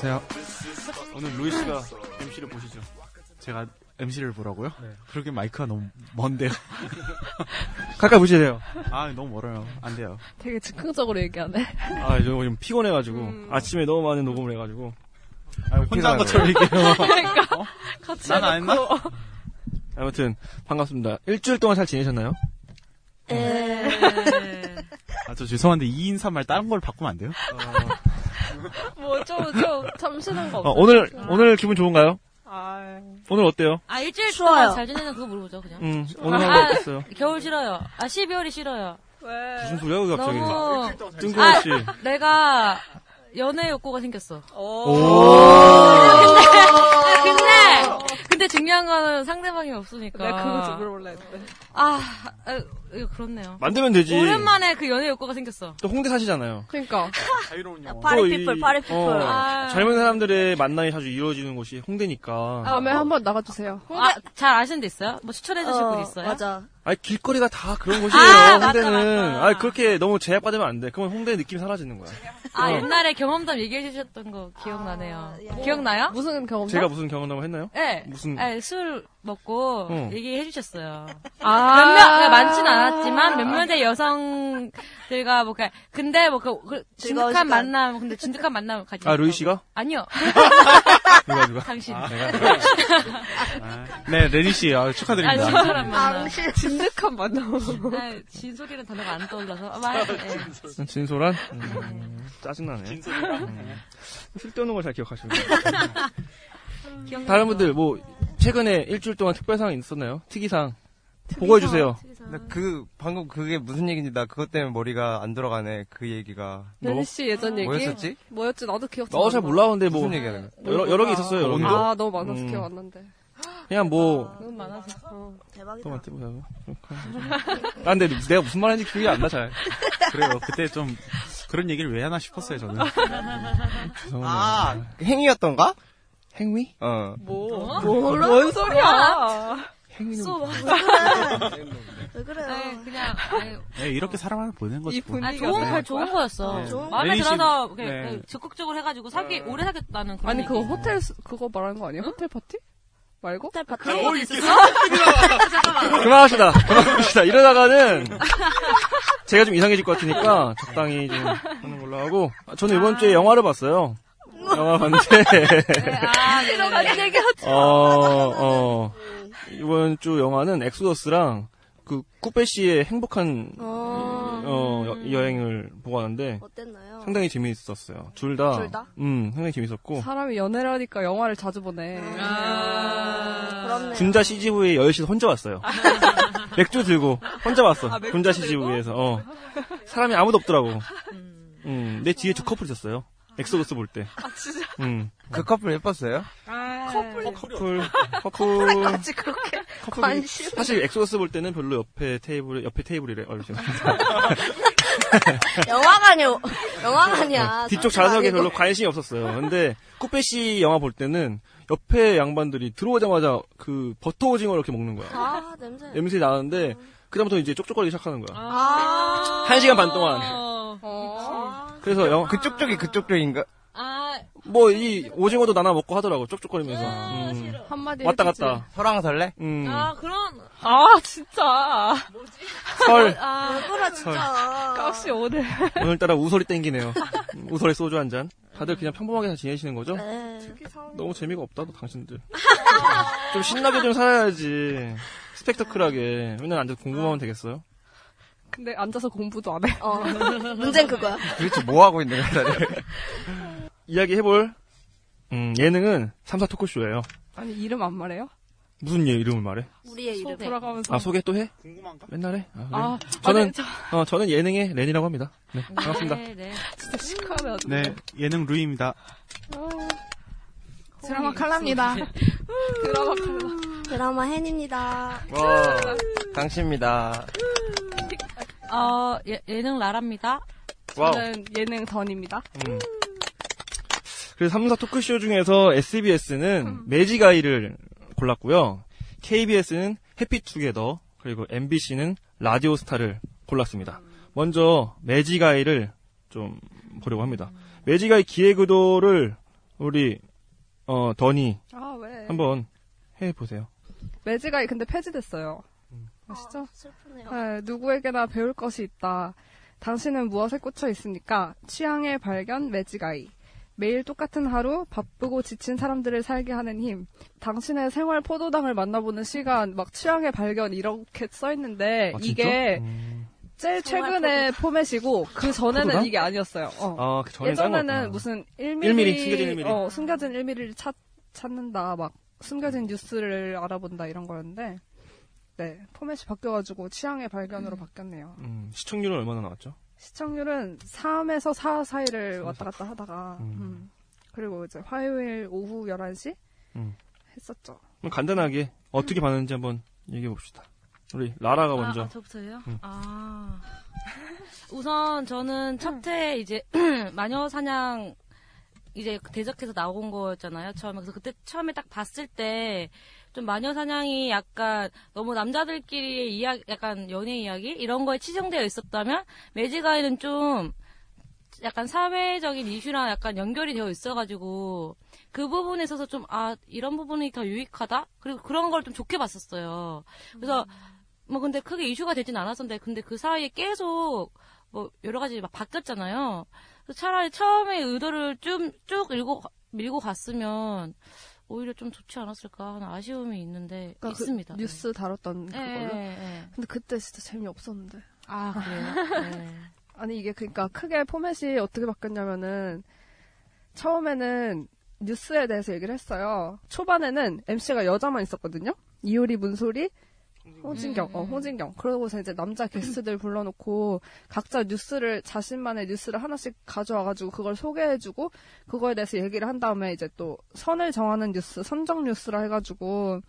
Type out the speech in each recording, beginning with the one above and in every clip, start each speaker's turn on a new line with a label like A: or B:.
A: 안녕하세요.
B: 오늘 루이 씨가 MC를 보시죠.
C: 제가 MC를 보라고요?
B: 네.
C: 그러게 마이크가 너무 먼데요.
B: 가까이 돼요.
C: 아, 너무 멀어요. 안 돼요.
D: 되게 즉흥적으로 얘기하네.
B: 아, 저좀 피곤해가지고 아침에 너무 많은 녹음을 해가지고
C: 아, 혼자 한 것처럼 얘기해요.
D: 같이
C: 난안
D: 해놓고.
B: 아무튼 반갑습니다. 일주일 동안 잘 지내셨나요?
C: 아, 저 죄송한데 2인 3말 다른 걸 바꾸면 안 돼요?
D: 뭐, 좀, 좀, 참 쉬는 거
B: 어,
D: 없어요?
B: 오늘 오늘 기분 좋은가요?
D: 아,
B: 오늘 어때요?
E: 아, 일주일
A: 추워요.
E: 동안 잘 지내는 그거 물어보죠, 그냥.
B: 음, 오늘 하루
E: 아,
B: 어땠어요?
E: 겨울 싫어요. 아, 12월이 싫어요.
D: 왜?
B: 무슨 소리야, 그게 갑자기?
E: 너무,
B: 뜬금없이.
E: 내가 연애 욕구가 생겼어.
D: 오.
E: 근데, 근데 중요한 거는 상대방이 없으니까.
D: 내가 그거 좀 물어볼라 했는데.
E: 아, 아, 이거 그렇네요.
B: 만들면 되지.
E: 오랜만에 그 연애 욕구가 생겼어.
B: 또 홍대 사시잖아요.
D: 그러니까.
C: 자유로운
A: 영혼. party people, party people.
B: 어,
E: 아.
B: 젊은 사람들의 만남이 자주 이루어지는 곳이 홍대니까.
D: 다음에 한번 나가주세요.
E: 아, 잘 아시는 데 있어요? 뭐 추천해 주실 분 있어요?
A: 맞아.
B: 아니 길거리가 다 그런 곳이에요.
E: 아, 맞다,
B: 홍대는.
E: 맞다.
B: 아니 그렇게 너무 제약받으면 안 돼. 그러면 홍대 느낌이 사라지는 거야.
E: 아,
B: 어.
E: 옛날에 경험담 얘기해 주셨던 거 기억나네요. 기억나요?
D: 무슨 경험?
B: 제가 무슨 경험담을 했나요?
E: 네.
B: 무슨-
E: 네, 술 먹고
B: 어.
E: 얘기해 주셨어요.
D: 아.
E: 몇몇 많진 않았지만 몇몇의 여성들과 뭐 그- 근데 뭐그
A: 즐거운
E: 진득한
A: 시간.
E: 만남 근데 진득한 만남 가지
B: 아 루이. 씨가
E: 아니요
B: 누가 누가?
E: 당신
C: 네, 레니 씨, 아,
E: 아
C: 축하드립니다.
E: 진솔한 만남
D: 진득한 만남.
E: 아, 진솔이라는 단어가 안 떠올라서 아, 말, 예.
B: 진솔한? 음, 짜증나네. 음. 쓸데없는 걸 잘 기억하시고. 다른 분들 뭐 최근에 일주일 동안 특별상 있었나요? 특이상 보고해 주세요.
F: 그 방금 그게 무슨 얘기인지 나 그것 때문에 머리가 안 돌아가네 그 얘기가
D: 레니 씨 예전 얘기.
F: 뭐였었지?
D: 뭐였지? 나도 기억
B: 어잘 몰라 근데 뭐
F: 무슨 얘기하는 거야?
B: 여러 여러 개 있었어요. 여러 개.
D: 아, 너무 많아서
B: 음.
D: 기억 안 난대.
B: 그냥 뭐
E: 너무 많아서
D: 어.
A: 대박이다.
B: 또 맞대 보자고. 아 근데 내가 무슨 말 했는지 기억이 안 나 잘.
C: 그래요. 그때 좀 그런 얘기를 왜 하나 싶었어요, 저는.
B: 죄송합니다.
F: 아 행위였던가?
B: 행위?
F: 어
D: 뭐? 뭔 소리야?
B: 행위는
E: 쏘
A: 왜 그래요?
E: 아니, 그냥 아니,
C: 네, 이렇게 사람 하나 보내는 거지.
D: 이
C: 뭐.
E: 아,
D: 분위기가.
E: 좋은 걸 좋은 거였어
C: 네.
A: 좋은
E: 마음에 들어서 그냥
C: 네.
E: 그냥 적극적으로 해가지고 사기 오래 사겠다는 그런
D: 아니. 그거 호텔, 스- 그거 말하는 거 아니야? 호텔 파티? 말고?
A: 호텔 파티.
E: 그런 것도 있었어?
B: 그만합시다. 그만합시다. 이러다가는 제가 좀 이상해질 것 같으니까 적당히 좀 하는 걸로 하고 아, 저는 이번 주에 영화를 봤어요. 영화 봤는데
E: 아, 네.
B: 어, 어, 이번 주 영화는 엑소더스랑 그 쿠페 씨의 행복한
A: 어,
B: 어, 여, 여행을 보고 왔는데
A: 어땠나요?
B: 상당히 재미있었어요. 둘 다.
A: 둘 다?
B: 음, 상당히 재밌었고.
D: 사람이 연애를 하니까 영화를 자주 보네.
E: 아.
A: 그렇네.
B: 군자 CGV에 여시서 혼자 왔어요. 맥주 들고 혼자 왔어.
D: 아,
B: 군자? CGV에서. 어. 사람이 아무도 없더라고. 음, 내 뒤에 두 커플 있었어요. 엑소더스 볼 때.
D: 아, 진짜?
B: 음.
F: 그 커플 예뻤어요?
D: 커플이
B: 커플, 커플.
A: 같이 그렇게
B: 커플이
A: 관심.
B: 사실 엑소더스 볼 때는 별로 옆에 테이블, 옆에 테이블이래. 어, 죄송합니다.
A: 영화관이, 영화관이야.
B: 뒤쪽
A: 사실
B: 좌석에. 별로 관심이 없었어요. 근데 쿠페 씨 영화 볼 때는 옆에 양반들이 들어오자마자 그 버터 오징어 이렇게 먹는 거야.
A: 아, 냄새.
B: 냄새 나는데 그다음부터 이제 쪽쪽거리기 시작하는 거야.
A: 아.
B: 한 시간 반 동안. 그래서 영,
F: 그쪽 쪽이 그쪽 쪽인가?
E: 아,
B: 뭐 이 오징어도 나눠 먹고 하더라고 쪽쪽거리면서. 음.
D: 한마디
B: 왔다
D: 해주지.
B: 갔다.
F: 설왕 설래?
B: 음.
E: 아, 그런,
D: 아, 진짜.
B: 설
E: 아,
A: 왜 그래, 진짜.
D: 깍시 오늘.
B: 오늘따라 우설이 땡기네요. 우설에 소주 한 잔. 다들 그냥 평범하게 잘 지내시는 거죠?
A: 네.
B: 너무 재미가 없다, 너 당신들. 좀 신나게 좀 살아야지. 스펙터클하게. 맨날 앉아서 공부하면 되겠어요?
D: 근데 앉아서 공부도 안 해.
A: 어. 문제는 그거야.
F: 도대체 뭐 하고 있는 거야, 다들?
B: 이야기 해볼, 음, 예능은 3사 토크쇼예요
D: 아니 이름 안 말해요?
B: 무슨 예, 이름을 말해?
A: 우리의 이름.
D: 돌아가면서.
B: 아, 소개 또 해?
C: 궁금한가?
B: 맨날 해? 아, 그래?
D: 아,
B: 저는,
D: 아니, 저
B: 어, 저는 예능의 렌이라고 합니다. 네, 반갑습니다.
E: 네, 네.
D: 진짜 시크하네 아주.
C: 네, 예능 루이입니다.
D: 드라마 칼라입니다. 드라마 칼라.
A: 드라마 헨입니다.
F: 와, 강씨입니다.
E: 어, 예, 예능 라라입니다.
B: 와우.
D: 저는 예능 던입니다.
B: 음. 그래서 3사 토크쇼 중에서 SBS는 매지가이를 골랐고요. KBS는 해피투게더, 그리고 MBC는 라디오스타를 골랐습니다. 먼저 매지가이를 좀 보려고 합니다. 매지가이 기획의도를 우리 어, 더니
D: 아 왜?
B: 한번 해보세요.
D: 매지가이 근데 폐지됐어요. 아시죠?
A: 슬프네요.
D: 네, 누구에게나 배울 것이 있다. 당신은 무엇에 꽂혀 있습니까? 취향의 발견 매지가이. 매일 똑같은 하루, 바쁘고 지친 사람들을 살게 하는 힘. 당신의 생활 포도당을 만나보는 시간, 막 취향의 발견 이렇게 써 있는데
B: 아?
D: 이게
B: 음.
D: 제일 최근에 포맷이고 그 전에는
B: 포도당?
D: 이게 아니었어요. 어.
B: 아, 그
D: 예전에는. 무슨 1mm,
B: 1mm, 숨겨진 1mm.
D: 어, 숨겨진 1mm를 찾, 찾는다, 막 숨겨진 뉴스를 알아본다 이런 거였는데, 네 포맷이 바뀌어가지고 취향의 발견으로 바뀌었네요.
B: 음, 시청률은 얼마나 나왔죠?
D: 시청률은 3에서 4 사이를 왔다 갔다 하다가,
B: 음.
D: 음. 그리고 이제 화요일 오후 11시
B: 음.
D: 했었죠.
B: 그럼 간단하게 어떻게 봤는지 한번 얘기해 봅시다. 우리 라라가 먼저.
E: 아, 아, 저부터요?
B: 응.
E: 아. 우선 저는 첫회 이제 마녀 사냥 이제 대적해서 나온 거였잖아요. 처음에 그래서 그때 처음에 딱 봤을 때 좀 마녀 사냥이 약간 너무 남자들끼리의 이야기, 약간 연애 이야기 이런 거에 치중되어 있었다면 매지가이는 좀 약간 사회적인 이슈랑 약간 연결이 되어 있어가지고 그 부분에 있어서 좀 아 이런 부분이 더 유익하다 그리고 그런 걸 좀 좋게 봤었어요. 그래서 뭐 근데 크게 이슈가 되진 않았었는데 근데 그 사이에 계속 뭐 여러 가지 막 바뀌었잖아요. 차라리 처음에 의도를 좀 쭉 밀고 밀고 갔으면 오히려 좀 좋지 않았을까 하는 아쉬움이 있는데
D: 그러니까 그
E: 있습니다.
D: 뉴스 다뤘던
E: 네.
D: 그걸로.
E: 예, 예, 예.
D: 근데 그때 진짜 재미 없었는데.
E: 아 그래요? 네.
D: 아니 이게 그러니까 크게 포맷이 어떻게 바뀌었냐면은 처음에는 뉴스에 대해서 얘기를 했어요. 초반에는 MC가 여자만 있었거든요. 이효리, 문소리, 홍진경, 어,
E: 음, 음.
D: 홍진경. 그러고서 이제 남자 게스트들 불러놓고 각자 뉴스를 자신만의 뉴스를 하나씩 가져와가지고 그걸 소개해주고 그거에 대해서 얘기를 한 다음에 이제 또 선을 정하는 뉴스, 선정 뉴스라 해가지고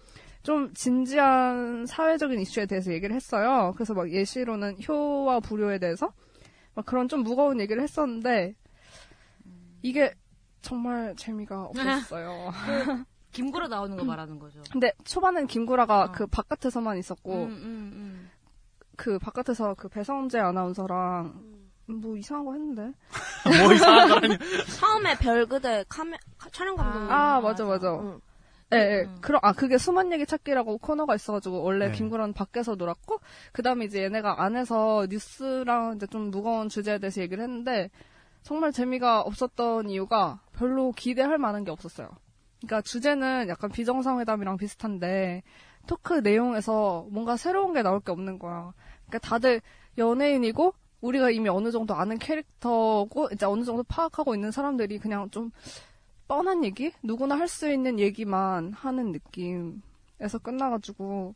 D: 좀 진지한 사회적인 이슈에 대해서 얘기를 했어요. 그래서 막 예시로는 효와 불효에 대해서 막 그런 좀 무거운 얘기를 했었는데 이게 정말 재미가 없었어요.
E: 김구라 나오는 거 말하는 거죠.
D: 근데 초반엔 김구라가
E: 어.
D: 그 바깥에서만 있었고
E: 음, 음, 음.
D: 그 바깥에서 그 배성재 아나운서랑 뭐 이상한 거 했는데
C: 뭐 이상한 거라니.
A: 처음에 별그대 카메, 카- 촬영 감독님.
D: 아 맞아 맞아
A: 응.
D: 예, 예.
E: 음.
D: 그럼 아 그게 숨은 얘기 찾기라고 코너가 있어가지고 원래
C: 네.
D: 김구라는 밖에서 놀았고 그 다음에 이제 얘네가 안에서 뉴스랑 이제 좀 무거운 주제에 대해서 얘기를 했는데 정말 재미가 없었던 이유가 별로 기대할 만한 게 없었어요. 그러니까 주제는 약간 비정상회담이랑 비슷한데 토크 내용에서 뭔가 새로운 게 나올 게 없는 거야. 그러니까 다들 연예인이고 우리가 이미 어느 정도 아는 캐릭터고 이제 어느 정도 파악하고 있는 사람들이 그냥 좀 뻔한 얘기? 누구나 할 수 있는 얘기만 하는 느낌에서 끝나가지고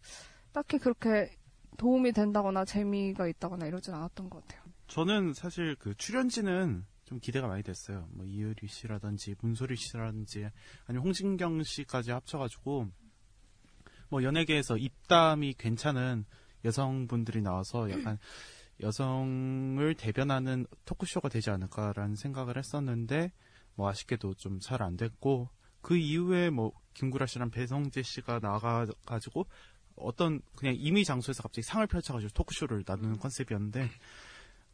D: 딱히 그렇게 도움이 된다거나 재미가 있다거나 이러진 않았던 것 같아요.
C: 저는 사실 그 출연진은 좀 기대가 많이 됐어요. 뭐 이효리 씨라든지 문소리 씨라든지 아니면 홍진경 씨까지 합쳐가지고 뭐 연예계에서 입담이 괜찮은 여성분들이 나와서 약간 여성을 대변하는 토크쇼가 되지 않을까라는 생각을 했었는데 뭐 아쉽게도 좀 잘 안 됐고 그 이후에 뭐 김구라 씨랑 배성재 씨가 나가가지고 어떤 그냥 임의 장소에서 갑자기 상을 펼쳐가지고 토크쇼를 나누는 컨셉이었는데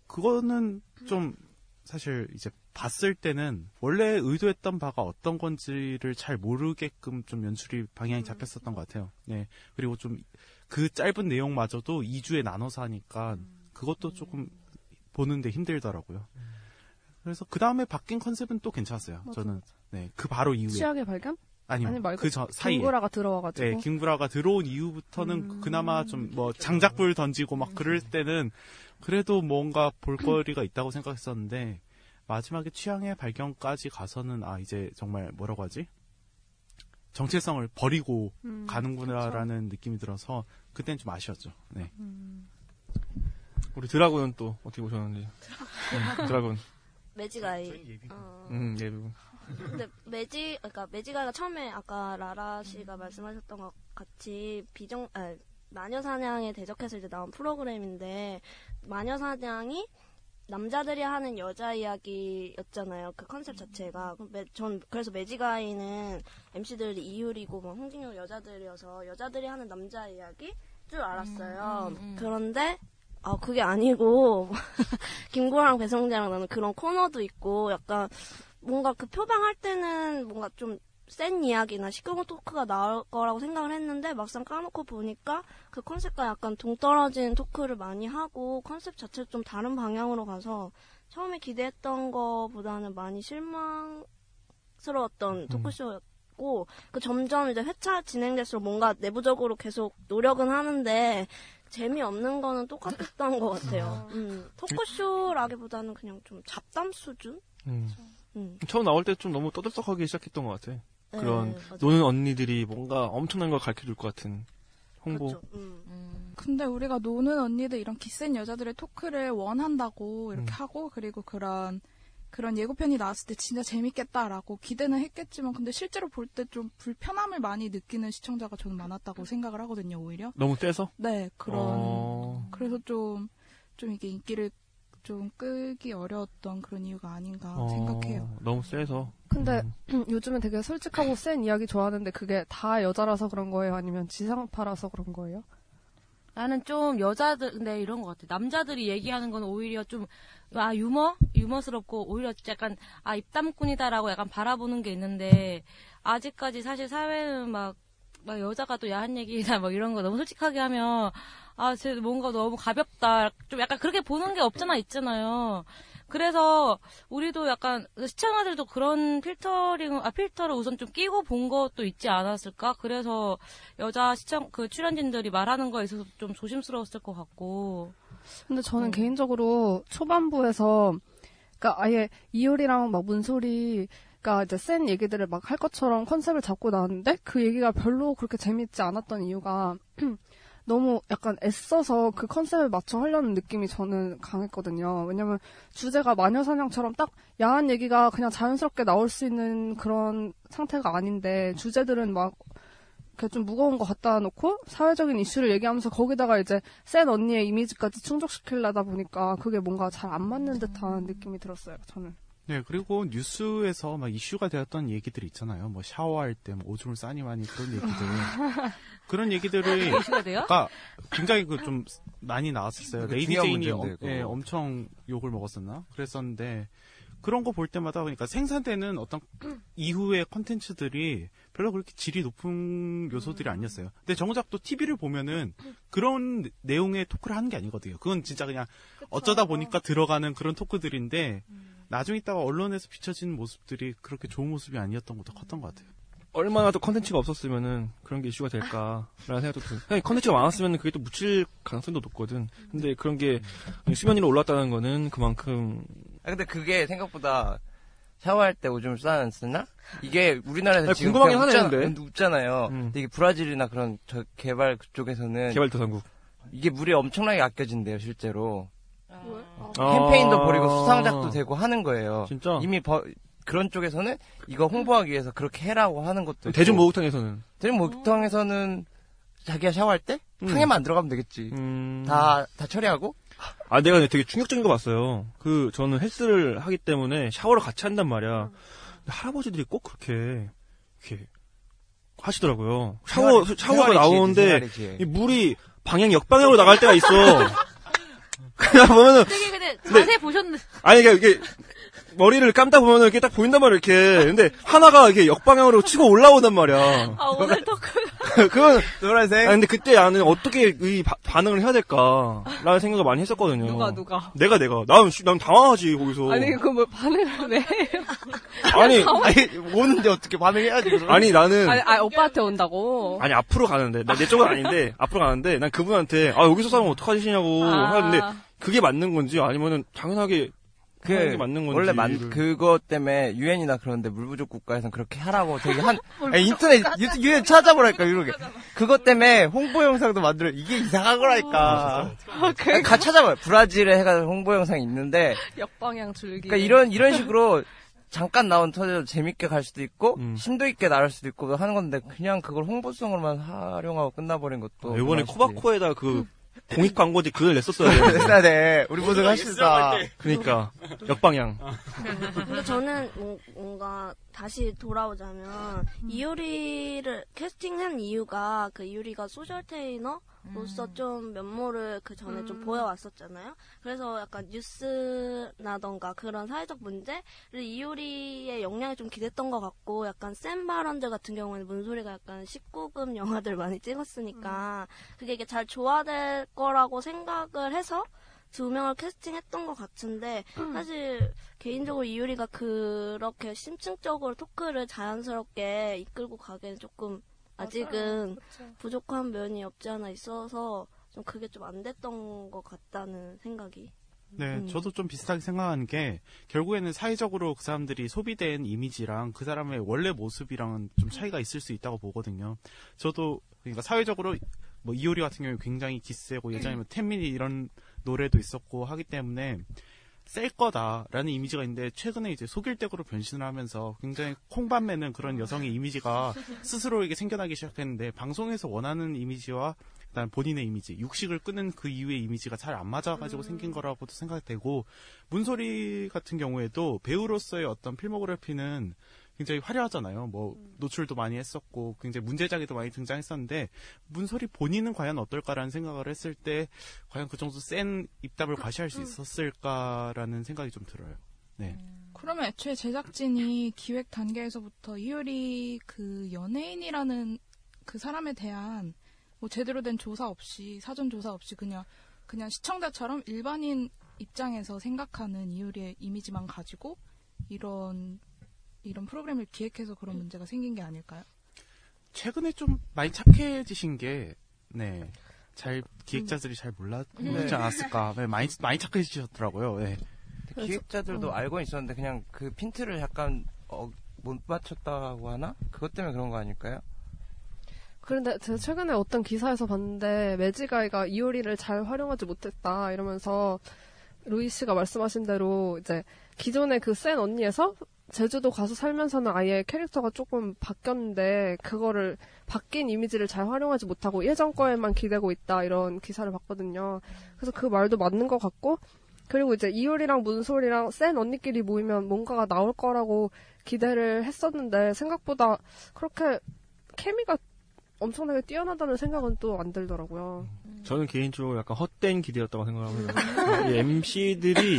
C: 그거는 좀 사실 이제 봤을 때는 원래 의도했던 바가 어떤 건지를 잘 모르게끔 좀 연출이 방향이 잡혔었던 것 같아요. 네. 그리고 좀 그 짧은 내용마저도 2주에 나눠서 하니까 그것도 조금 보는데 힘들더라고요. 그래서 그 다음에 바뀐 컨셉은 또 괜찮았어요.
D: 맞아,
C: 저는 네그 바로 이후에
D: 취약의 발견?
C: 아니요
D: 아니 말고
C: 그저 사이에
D: 김구라가 들어와가지고.
C: 네, 김구라가 들어온 이후부터는
D: 음.
C: 그나마 좀 뭐 장작불 던지고 막 그럴 때는 그래도 뭔가 볼거리가 있다고 생각했었는데 마지막에 취향의 발견까지 가서는 아 이제 정말 뭐라고 하지 정체성을 버리고
D: 음,
C: 가는구나라는 느낌이 들어서 그땐 좀 아쉬웠죠. 네.
B: 우리 드라군은 또 어떻게 보셨는지. 음, 드라군.
A: 매지가이. 어,
B: 음, 예, 부분.
A: 근데 매지, 그러니까 매지가이가 처음에 아까 라라 씨가 말씀하셨던 것 같이 비정, 아, 마녀사냥에 대적해서 이제 나온 프로그램인데 마녀사냥이 남자들이 하는 여자 이야기였잖아요. 그 컨셉 자체가. 그럼 매- 전 그래서 매지가이는 MC들이 이효리고 뭐 홍진영 여자들이어서 여자들이 하는 남자 이야기 줄 알았어요.
E: 음, 음, 음.
A: 그런데 아 그게 아니고 김구랑 배성재랑 나는 그런 코너도 있고 약간 뭔가 그 표방할 때는 뭔가 좀 센 이야기나 시끄러운 토크가 나올 거라고 생각을 했는데 막상 까놓고 보니까 그 컨셉과 약간 동떨어진 토크를 많이 하고 컨셉 자체도 좀 다른 방향으로 가서 처음에 기대했던 거보다는 많이 실망스러웠던 토크쇼였고 그 점점 이제 회차 진행될수록 뭔가 내부적으로 계속 노력은 하는데 재미없는 거는 똑같았던 것 같아요. 음, 토크쇼라기보다는 그냥 좀 잡담 수준?
B: 음.
A: 음.
B: 처음 나올 때 좀 너무 떠들썩하기 시작했던 것 같아. 그런
A: 네.
B: 노는 언니들이 뭔가 엄청난 걸 가르쳐 줄 것 같은 홍보.
A: 그렇죠. 음.
E: 음.
G: 근데 우리가 노는 언니들 이런 기센 여자들의 토크를 원한다고 이렇게
B: 음.
G: 하고 그리고 그런 그런 예고편이 나왔을 때 진짜 재밌겠다라고 기대는 했겠지만 근데 실제로 볼 때 좀 불편함을 많이 느끼는 시청자가 저는 많았다고 생각을 하거든요 오히려
B: 너무 떼서?
G: 네 그런
B: 어...
G: 그래서 좀좀 이게 인기를 좀 끌기 어려웠던 그런 이유가 아닌가
B: 어,
G: 생각해요.
B: 너무 세서.
D: 근데
B: 음.
D: 요즘은 되게 솔직하고 센 이야기 좋아하는데 그게 다 여자라서 그런 거예요? 아니면 지상파라서 그런 거예요?
E: 나는 좀 여자들 근데 이런 것 같아. 남자들이 얘기하는 건 오히려 좀 아 유머 유머스럽고 오히려 약간 아 입담꾼이다라고 약간 바라보는 게 있는데 아직까지 사실 사회는 막, 막 여자가 또 야한 얘기나 뭐 이런 거 너무 솔직하게 하면 아 쟤 뭔가 너무 가볍다 좀 약간 그렇게 보는 게 없잖아 있잖아요. 그래서 우리도 약간 시청자들도 그런 필터링 아 필터를 우선 좀 끼고 본 것도 있지 않았을까? 그래서 여자 시청 그 출연진들이 말하는 거에 있어서 좀 조심스러웠을 것 같고.
D: 근데 저는
E: 음.
D: 개인적으로 초반부에서 그러니까 아예 이효리랑 막 문소리 가 이제 센 얘기들을 막 할 것처럼 컨셉을 잡고 나왔는데 그 얘기가 별로 그렇게 재밌지 않았던 이유가 너무 약간 애써서 그 컨셉에 맞춰 하려는 느낌이 저는 강했거든요. 왜냐면 주제가 마녀 사냥처럼 딱 야한 얘기가 그냥 자연스럽게 나올 수 있는 그런 상태가 아닌데 주제들은 막 이렇게 좀 무거운 거 갖다 놓고 사회적인 이슈를 얘기하면서 거기다가 이제 센 언니의 이미지까지 충족시키려다 보니까 그게 뭔가 잘 안 맞는 듯한 느낌이 들었어요. 저는.
C: 네, 그리고 뉴스에서 막 이슈가 되었던 얘기들이 있잖아요. 뭐 샤워할 때 뭐 오줌을 싸니 많이 그런 얘기들. 그런 얘기들이
E: 이슈가 돼요?
C: 아까 굉장히 그 좀 많이 나왔었어요.
F: 그거
C: 레이디 제인이
F: 그거.
C: 예, 엄청 욕을 먹었었나? 그랬었는데 그런 거 볼 때마다 그러니까 생산되는 어떤 이후의 컨텐츠들이 별로 그렇게 질이 높은 요소들이 아니었어요. 근데 정작 또 TV를 보면은 그런 내용의 토크를 하는 게 아니거든요. 그건 진짜 그냥 어쩌다 보니까 들어가는 그런 토크들인데 나중에 있다가 언론에서 비춰지는 모습들이 그렇게 좋은 모습이 아니었던 것도 컸던 것 같아요.
B: 얼마나 더 컨텐츠가 없었으면은 그런 게 이슈가 될까라는 생각도 들어요. 그냥 컨텐츠가 많았으면 그게 또 묻힐 가능성도 높거든. 근데 그런 게 수면 위로 올랐다는 거는 그만큼
F: 아, 근데 그게 생각보다 샤워할 때 오줌 싸는 쓰나? 이게 우리나라에서
B: 아니,
F: 지금
B: 궁금하긴
F: 그냥
B: 하네,
F: 웃잖아-
B: 근데.
F: 웃잖아요.
B: 음.
F: 근데 이게 브라질이나 그런 저 개발 그쪽에서는
B: 개발도상국.
F: 이게 물이 엄청나게 아껴진대요, 실제로.
B: 아.
F: 캠페인도 벌이고 수상작도 되고 하는 거예요.
B: 진짜?
F: 이미 버- 그런 쪽에서는 이거 홍보하기 위해서 그렇게 해라고 하는 것도 있고.
B: 대중 목욕탕에서는
F: 대중 목욕탕에서는 자기가 샤워할 때
B: 음.
F: 탕에만 안 들어가면 되겠지.
B: 음...
F: 다 다 처리하고
B: 아, 내가 되게 충격적인 거 봤어요. 그, 저는 헬스를 하기 때문에 샤워를 같이 한단 말이야. 근데 할아버지들이 꼭 그렇게, 이렇게, 하시더라고요. 샤워,
F: 생활이-
B: 샤워가
F: 생활이지,
B: 나오는데.
F: 이
B: 물이 방향 역방향으로 나갈 때가 있어. 그냥 보면은,
E: 되게 근데 자세히 보셨는데
B: 아니, 이게, 이게, 머리를 감다 보면은 이렇게 딱 보인단 말이야, 이렇게. 근데, 하나가 이렇게 역방향으로 치고 올라오단 말이야.
E: 아 오늘 토크가
B: 그건
F: 노란색.
B: 아 근데 그때 나는 어떻게 이 바- 반응을 해야 될까라는 생각을 많이 했었거든요.
D: 누가, 누가?
B: 내가 내가 난, 씨, 난 당황하지 거기서.
D: 아니 그거 뭐 반응을 왜 해요?
B: 아니
F: 아니 오는데 어떻게 반응해야지 그럼.
B: 아니 나는
D: 아니, 아니, 오빠한테 온다고.
B: 아니 앞으로 가는데 나 내 쪽은 아닌데 앞으로 가는데 난 그분한테 아 여기서 살면 어떡하시냐고
D: 아.
B: 하는데 그게 맞는 건지 아니면은 당연하게
F: 그
B: 하는 게 맞는 건지.
F: 원래 만 그거 때문에 유엔이나 그런데 물 부족 국가에서는 그렇게 하라고 되게 한 아니, 인터넷 유- 유엔 찾아보라니까 이렇게. 그것 때문에 홍보 영상도 만들어 이게 이상한 거라니까. 아니, 가 찾아봐요. 브라질에 해가지고 홍보 영상이 있는데.
D: 역방향 줄기.
F: 그러니까 이런 이런 식으로 잠깐 나온 터져도 재밌게 갈 수도 있고
B: 음.
F: 심도 있게 나갈 수도 있고 하는 건데 그냥 그걸 홍보성으로만 활용하고 끝나버린 것도
B: 이번에
F: 그만이지.
B: 코바코에다 그 공익 광고지 그걸 냈었어야 돼.
F: 냈어야 돼 우리 모두 합시다
B: 그러니까 역방향.
A: 근데 저는 뭐- 뭔가 다시 돌아오자면 이효리를 캐스팅한 이유가 그 이효리가 소셜 테이너 로서 좀 면모를 그 전에 좀 보여왔었잖아요. 그래서 약간 뉴스나던가 그런 사회적 문제를 이효리의 역량이 좀 기댔던 것 같고 약간 센 발언들 같은 경우에는 문소리가 약간 19금 영화들 많이 찍었으니까 그게 이게 잘 조화될 거라고 생각을 해서 두 명을 캐스팅했던 것 같은데 사실 개인적으로 이유리가 그렇게 심층적으로 토크를 자연스럽게 이끌고 가기에는 조금 아직은 부족한 면이 없지 않아 있어서 좀 그게 좀 안 됐던 것 같다는 생각이.
C: 네,
A: 음.
C: 저도 좀 비슷하게 생각하는 게 결국에는 사회적으로 그 사람들이 소비된 이미지랑 그 사람의 원래 모습이랑은 좀 차이가 있을 수 있다고 보거든요. 저도 그러니까 사회적으로 뭐 이효리 같은 경우에 굉장히 기세고 예전에 뭐 텐민이 이런 노래도 있었고 하기 때문에 셀 거다라는 이미지가 있는데 최근에 이제 속일댁으로 변신을 하면서 굉장히 콩밤매는 그런 여성의 이미지가 스스로에게 생겨나기 시작했는데 방송에서 원하는 이미지와 그다음 본인의 이미지, 육식을 끄는 그 이후의 이미지가 잘 안 맞아가지고 생긴 거라고도 생각되고 문소리 같은 경우에도 배우로서의 어떤 필모그래피는 굉장히 화려하잖아요. 뭐 노출도 많이 했었고 굉장히 문제작에도 많이 등장했었는데 문소리 본인은 과연 어떨까라는 생각을 했을 때 과연 그 정도 센 입담을 과시할 수 있었을까라는 생각이 좀 들어요. 네.
G: 그러면 애초에 제작진이 기획 단계에서부터 이효리 그 연예인이라는 그 사람에 대한 뭐 제대로 된 조사 없이 사전 조사 없이 그냥 그냥 시청자처럼 일반인 입장에서 생각하는 이효리의 이미지만 가지고 이런 이런 프로그램을 기획해서 그런 문제가 생긴 게 아닐까요?
C: 최근에 좀 많이 착해지신 게, 네. 잘, 기획자들이 잘 몰랐지
F: 네.
C: 않았을까. 네, 많이, 많이 착해지셨더라고요. 네.
F: 기획자들도
A: 어.
F: 알고 있었는데 그냥 그 핀트를 약간 어, 못 맞췄다고 하나? 그것 때문에 그런 거 아닐까요?
D: 그런데 제가 최근에 어떤 기사에서 봤는데 매지가이가 이효리를 잘 활용하지 못했다 이러면서 루이 씨가 말씀하신 대로 이제 기존의 그 센 언니에서 제주도 가서 살면서는 아예 캐릭터가 조금 바뀌었는데 그거를 바뀐 이미지를 잘 활용하지 못하고 예전 거에만 기대고 있다 이런 기사를 봤거든요. 그래서 그 말도 맞는 것 같고 그리고 이제 이효리랑 문솔이랑 센 언니끼리 모이면 뭔가가 나올 거라고 기대를 했었는데 생각보다 그렇게 케미가 엄청나게 뛰어나다는 생각은 또 안 들더라고요.
B: 저는 개인적으로 약간 헛된 기대였다고 생각합니다. 이 MC들이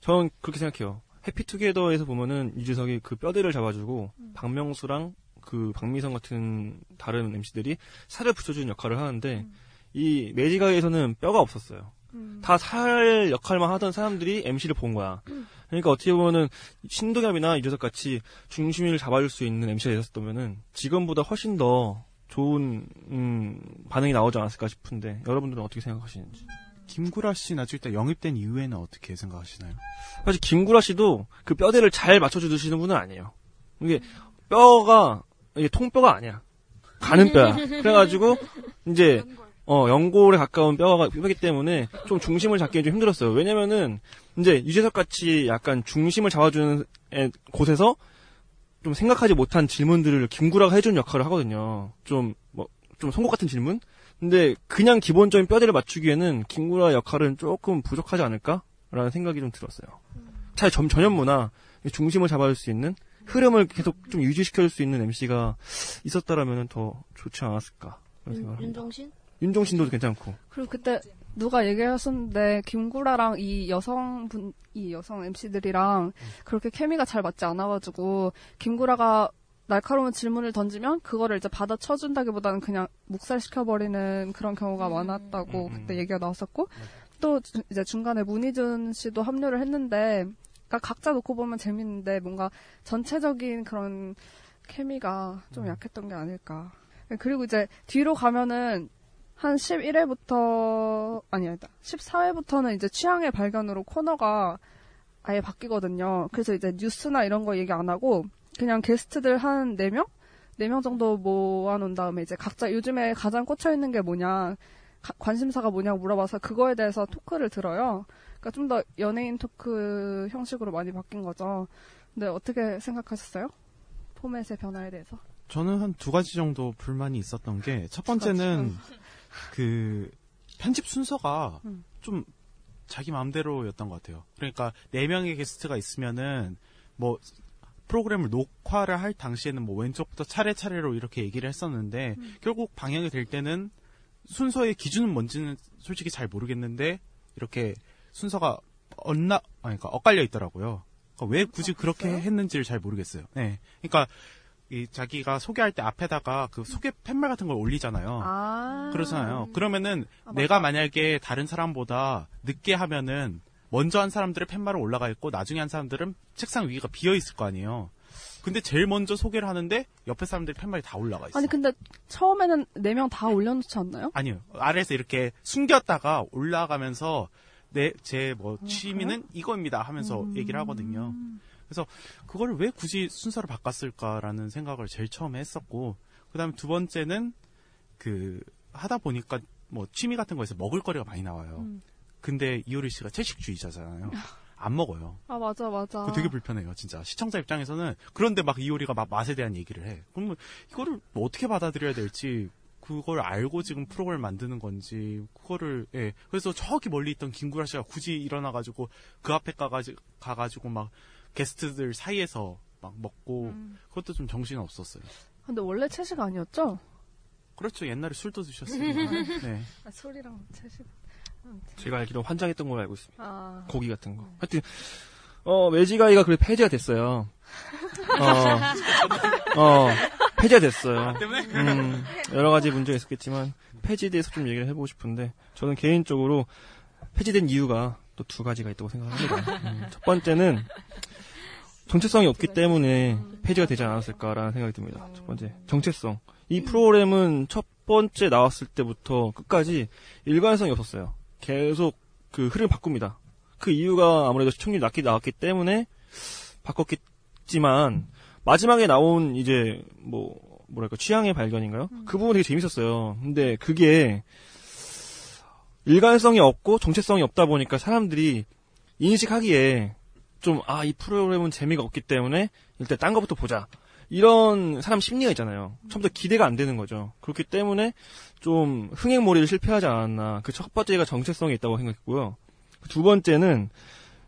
B: 저는 그렇게 생각해요. 해피투게더에서 보면은 유재석이 그 뼈대를 잡아주고 박명수랑 그 박미선 같은 다른 MC들이 살을 붙여주는 역할을 하는데 이 매지가에서는 뼈가 없었어요. 다살 역할만 하던 사람들이 MC를 본 거야. 그러니까 어떻게 보면은 신동엽이나 유재석 같이 중심을 잡아줄 수 있는 MC가 있었다면은 지금보다 훨씬 더 좋은 음, 반응이 나오지 않았을까 싶은데 여러분들은 어떻게 생각하시는지?
C: 김구라 씨 나중에 때 영입된 이후에는 어떻게 생각하시나요?
B: 사실 김구라 씨도 그 뼈대를 잘 맞춰주시는 분은 아니에요. 이게 뼈가 이게 통뼈가 아니야. 가는 뼈야. 그래가지고 이제 어 연골에 가까운 뼈가 뼈기 때문에 좀 중심을 잡기는 좀 힘들었어요. 왜냐면은 이제 유재석 같이 약간 중심을 잡아주는 애- 곳에서 좀 생각하지 못한 질문들을 김구라가 해주는 역할을 하거든요. 좀 뭐 좀 송곳 같은 질문? 근데 그냥 기본적인 뼈대를 맞추기에는 김구라 역할은 조금 부족하지 않을까라는 생각이 좀 들었어요. 차라리 전, 전현무나 중심을 잡아줄 수 있는 흐름을 계속 좀 유지시켜줄 수 있는 MC가 있었다라면 더 좋지 않았을까 그런 생각을 합니다.
A: 윤종신?
B: 윤종신도 괜찮고
D: 그리고 그때 누가 얘기하셨는데 김구라랑 이 여성분 이 여성 MC들이랑 그렇게 케미가 잘 맞지 않아가지고 김구라가 날카로운 질문을 던지면 그거를 이제 받아 쳐준다기보다는 그냥 묵살시켜버리는 그런 경우가 많았다고 그때 얘기가 나왔었고 또 주- 이제 중간에 문희준 씨도 합류를 했는데 그러니까 각자 놓고 보면 재밌는데 뭔가 전체적인 그런 케미가 좀 약했던 게 아닐까. 그리고 이제 뒤로 가면은 한 11회부터 아니 아니다. 14회부터는 이제 취향의 발견으로 코너가 아예 바뀌거든요. 그래서 이제 뉴스나 이런 거 얘기 안 하고 그냥 게스트들 한 4명? 4명 정도 모아놓은 다음에 이제 각자 요즘에 가장 꽂혀있는 게 뭐냐, 가- 관심사가 뭐냐고 물어봐서 그거에 대해서 토크를 들어요. 그러니까 좀 더 연예인 토크 형식으로 많이 바뀐 거죠. 근데 어떻게 생각하셨어요? 포맷의 변화에 대해서?
C: 저는 한 두 가지 정도 불만이 있었던 게 첫 번째는 그 편집 순서가
D: 음.
C: 좀 자기 마음대로였던 것 같아요. 그러니까 네 명의 게스트가 있으면은 뭐 프로그램을 녹화를 할 당시에는 뭐 왼쪽부터 차례차례로 이렇게 얘기를 했었는데 결국 방영이 될 때는 순서의 기준은 뭔지는 솔직히 잘 모르겠는데 이렇게 순서가 엇나 아니 그러니까 엇갈려 있더라고요. 그러니까 왜 굳이 그렇게 했는지를 잘 모르겠어요. 네. 그러니까 이 자기가 소개할 때 앞에다가 그 소개 팻말 같은 걸 올리잖아요.
D: 아.
C: 그러잖아요. 그러면은
D: 아.
C: 내가 만약에 다른 사람보다 늦게 하면은 먼저 한 사람들의 팻말은 올라가 있고 나중에 한 사람들은 책상 위가 비어 있을 거 아니에요. 근데 제일 먼저 소개를 하는데 옆에 사람들의 팻말이 다 올라가 있어.
D: 아니 근데 처음에는 4명 다 올려놓지 않나요?
C: 아니요. 아래에서 이렇게 숨겼다가 올라가면서 내 제 뭐 취미는 이거입니다 하면서 얘기를 하거든요. 그래서 그거를 왜 굳이 순서를 바꿨을까라는 생각을 제일 처음에 했었고 그다음에 두 번째는 그 하다 보니까 뭐 취미 같은 거에서 먹을 거리가 많이 나와요.
D: 음.
C: 근데 이효리 씨가 채식주의자잖아요. 안 먹어요.
D: 아 맞아 맞아.
C: 되게 불편해요, 진짜. 시청자 입장에서는 그런데 막 이효리가 막 맛에 대한 얘기를 해. 그러면 이거를 뭐 어떻게 받아들여야 될지 그걸 알고 지금 프로그램을 만드는 건지 그거를 예. 그래서 저기 멀리 있던 김구라 씨가 굳이 일어나 가지고 그 앞에 가가지고 가가지고 막 게스트들 사이에서 막 먹고
D: 음.
C: 그것도 좀 정신 없었어요.
D: 근데 원래 채식 아니었죠?
C: 그렇죠. 옛날에 술도 드셨으니까. 네.
D: 아, 술이랑 채식.
B: 제가 알기로 환장했던 걸로 알고 있습니다.
D: 아.
B: 고기 같은 거. 하여튼 어 매지가이가 그래 폐지가 됐어요. 어, 어 폐지가 됐어요. 음, 여러 가지 문제가 있었겠지만 폐지에 대해서 좀 얘기를 해보고 싶은데 저는 개인적으로 폐지된 이유가 또 두 가지가 있다고 생각합니다. 음, 첫 번째는 정체성이 없기 때문에 폐지가 되지 않았을까라는 생각이 듭니다. 첫 번째 정체성. 이 프로그램은 첫 번째 나왔을 때부터 끝까지 일관성이 없었어요. 계속 그 흐름을 바꿉니다. 그 이유가 아무래도 시청률이 낮게 나왔기 때문에 바꿨겠지만 마지막에 나온 이제 뭐 뭐랄까 취향의 발견인가요? 그 부분 되게 재밌었어요. 근데 그게 일관성이 없고 정체성이 없다 보니까 사람들이 인식하기에 좀 아 이 프로그램은 재미가 없기 때문에 일단 딴 거부터 보자. 이런 사람 심리가 있잖아요. 처음부터 기대가 안 되는 거죠. 그렇기 때문에 좀 흥행몰이를 실패하지 않았나. 그 첫 번째가 정체성이 있다고 생각했고요. 그두 번째는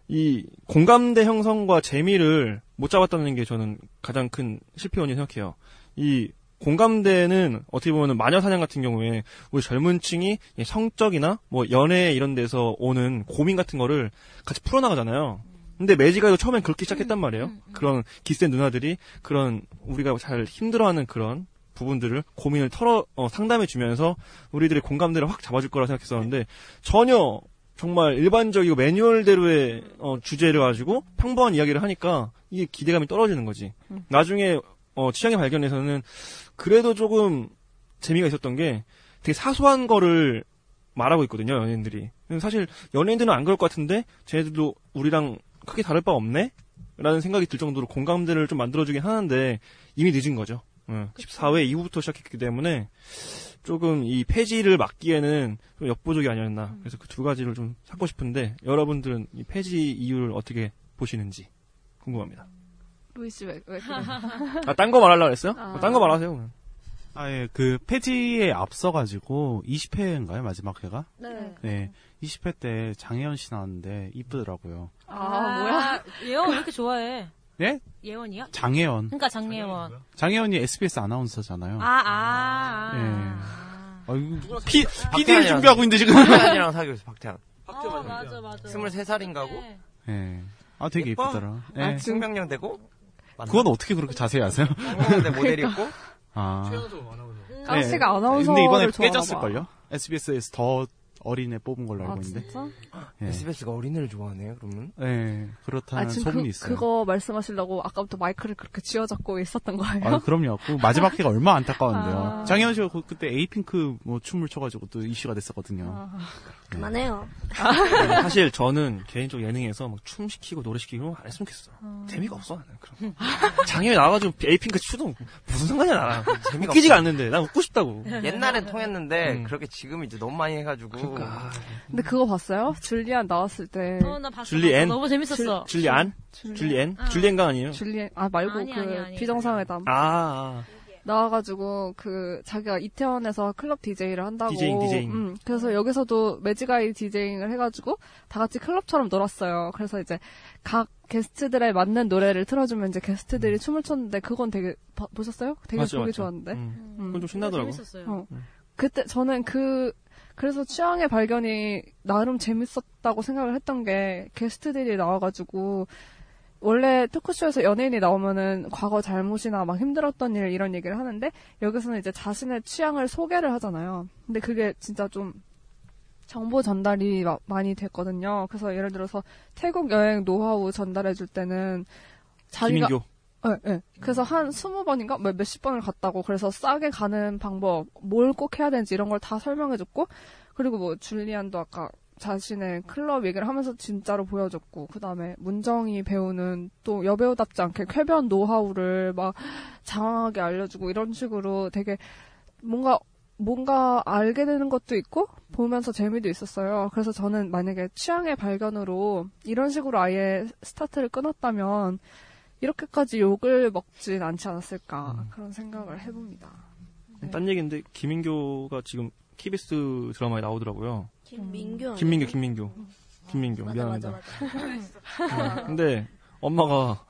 B: 이 공감대 형성과 재미를 못 잡았다는 게 저는 가장 큰 실패 원인 생각해요. 이 공감대는 어떻게 보면 마녀 사냥 같은 경우에 우리 젊은 층이 성적이나 뭐 연애 이런 데서 오는 고민 같은 거를 같이 풀어나가잖아요. 근데 매지가도 처음엔 그렇게 시작했단 말이에요. 그런 기센 누나들이 그런 우리가 잘 힘들어하는 그런 부분들을 고민을 털어 어, 상담해 주면서 우리들의 공감대를 확 잡아줄 거라 생각했었는데 전혀 정말 일반적이고 매뉴얼대로의 어, 주제를 가지고 평범한 이야기를 하니까 이게 기대감이 떨어지는 거지. 나중에 어, 취향의 발견에서는 그래도 조금 재미가 있었던 게 되게 사소한 거를 말하고 있거든요, 연예인들이. 사실 연예인들은 안 그럴 것 같은데 쟤네들도 우리랑 크게 다를 바 없네? 라는 생각이 들 정도로 공감대를 좀 만들어주긴 하는데 이미 늦은 거죠. 응. 14회 이후부터 시작했기 때문에 조금 이 폐지를 막기에는 좀 역부족이 아니었나. 그래서 그 두 가지를 좀 찾고 싶은데 여러분들은 이 폐지 이유를 어떻게 보시는지 궁금합니다.
D: 루이 씨 왜, 왜 그래?
B: 아, 딴 거 말하려고 했어요?
D: 아.
B: 딴거 말하세요. 그냥.
C: 아, 예, 그, 폐지에 앞서가지고, 20회인가요, 마지막 회가?
D: 네.
C: 네. 20회 때 장혜연 씨 나왔는데, 이쁘더라고요.
D: 아, 뭐야?
E: 예원 왜 이렇게 좋아해?
C: 예?
E: 예원이야?
C: 장혜연.
E: 그러니까 장예원.
C: 장혜연이 SBS 아나운서잖아요.
E: 아, 아, 아.
C: 예. 아이고, 피,
F: 박태환이랑
C: PD를 준비하고 있는데, 지금.
F: 박태환이랑 사귀고 있어, 박태환.
E: 어, 맞아, 맞아.
F: 23살인가고?
E: 네.
C: 예. 아, 되게
F: 예뻐?
C: 이쁘더라. 예.
F: 아, 승명령 되고?
C: 그건 어떻게 그렇게 자세히 아세요?
F: 내 모델이었고
C: 아.
D: 깡
C: 네.
D: 씨가 아나운서를
C: 근데 이번에. 깨졌을걸요? SBS에서 더 어린애 뽑은 걸로 알고
D: 아
C: 있는데.
D: 진짜?
C: 예.
F: SBS가 어린애를 좋아하네요. 그러면
C: 네, 그렇다는
D: 아 지금
C: 소문이
D: 그,
C: 있어요.
D: 그거 말씀하시려고 아까부터 마이크를 그렇게 쥐어잡고 있었던 거예요?
C: 아, 그럼요. 그 마지막 회가 얼마나 안타까운데요.
D: 아.
C: 장현 씨가 그- 그때 에이핑크 뭐 춤을 춰가지고 또 이슈가 됐었거든요.
D: 아.
A: 그만해요.
B: 사실 저는 개인적 으로 예능에서 막 춤 시키고 노래 시키고 이런 거 안 했으면 좋겠어. 재미가 없어 나는 그럼. 장현이 나와가지고 에이핑크 추도 무슨 상관이야 나랑.
F: 재미가
B: 웃기지가
F: 없어.
B: 않는데 난 웃고 싶다고.
F: 옛날엔 통했는데
B: 음.
F: 그렇게 지금 이제 너무 많이 해가지고
B: 그러니까.
D: 근데 그거 봤어요? 줄리안 나왔을 때
E: 어, 나 봤어.
B: 줄리엔?
E: 봤어. 너무 재밌었어.
B: 줄리안? 줄리엔? 줄리엔가 아니에요?
D: 줄리안 아 말고
E: 아니,
D: 그
E: 아니, 아니.
D: 비정상회담
B: 아, 아.
D: 나와가지고 그 자기가 이태원에서 클럽 DJ를 한다고.
B: 디제잉, 디제잉.
D: 음, 그래서 여기서도 매직아이 디제잉을 해가지고 다 같이 클럽처럼 놀았어요. 그래서 이제 각 게스트들에 맞는 노래를 틀어주면 이제 게스트들이 춤을 췄는데 그건 되게 봐- 보셨어요? 되게
B: 맞죠,
D: 보기
B: 맞죠.
D: 좋았는데.
B: 음.
D: 음.
B: 그건 좀 신나더라고.
E: 재밌었어요.
D: 어. 그때 저는 그 그래서 취향의 발견이 나름 재밌었다고 생각을 했던 게 게스트들이 나와가지고 원래 토크쇼에서 연예인이 나오면은 과거 잘못이나 막 힘들었던 일 이런 얘기를 하는데 여기서는 이제 자신의 취향을 소개를 하잖아요. 근데 그게 진짜 좀 정보 전달이 마- 많이 됐거든요. 그래서 예를 들어서 태국 여행 노하우 전달해 줄 때는 자기가
B: 김인교.
D: 네, 네. 그래서 한 스무 번인가 몇- 몇십 번을 갔다고 그래서 싸게 가는 방법 뭘 꼭 해야 되는지 이런 걸 다 설명해줬고 그리고 뭐 줄리안도 아까 자신의 클럽 얘기를 하면서 진짜로 보여줬고 그 다음에 문정이 배우는 또 여배우답지 않게 쾌변 노하우를 막 장황하게 알려주고 이런 식으로 되게 뭔가 뭔가 알게 되는 것도 있고 보면서 재미도 있었어요. 그래서 저는 만약에 취향의 발견으로 이런 식으로 아예 스타트를 끊었다면 이렇게까지 욕을 먹진 않지 않았을까 그런 생각을 해봅니다.
B: 딴 얘기인데 김인교가 지금 KBS 드라마에 나오더라고요.
A: 김민규.
B: 김민교. 김민교.
A: 맞아, 맞아,
B: 미안합니다.
A: 맞아.
B: 어, 근데 엄마가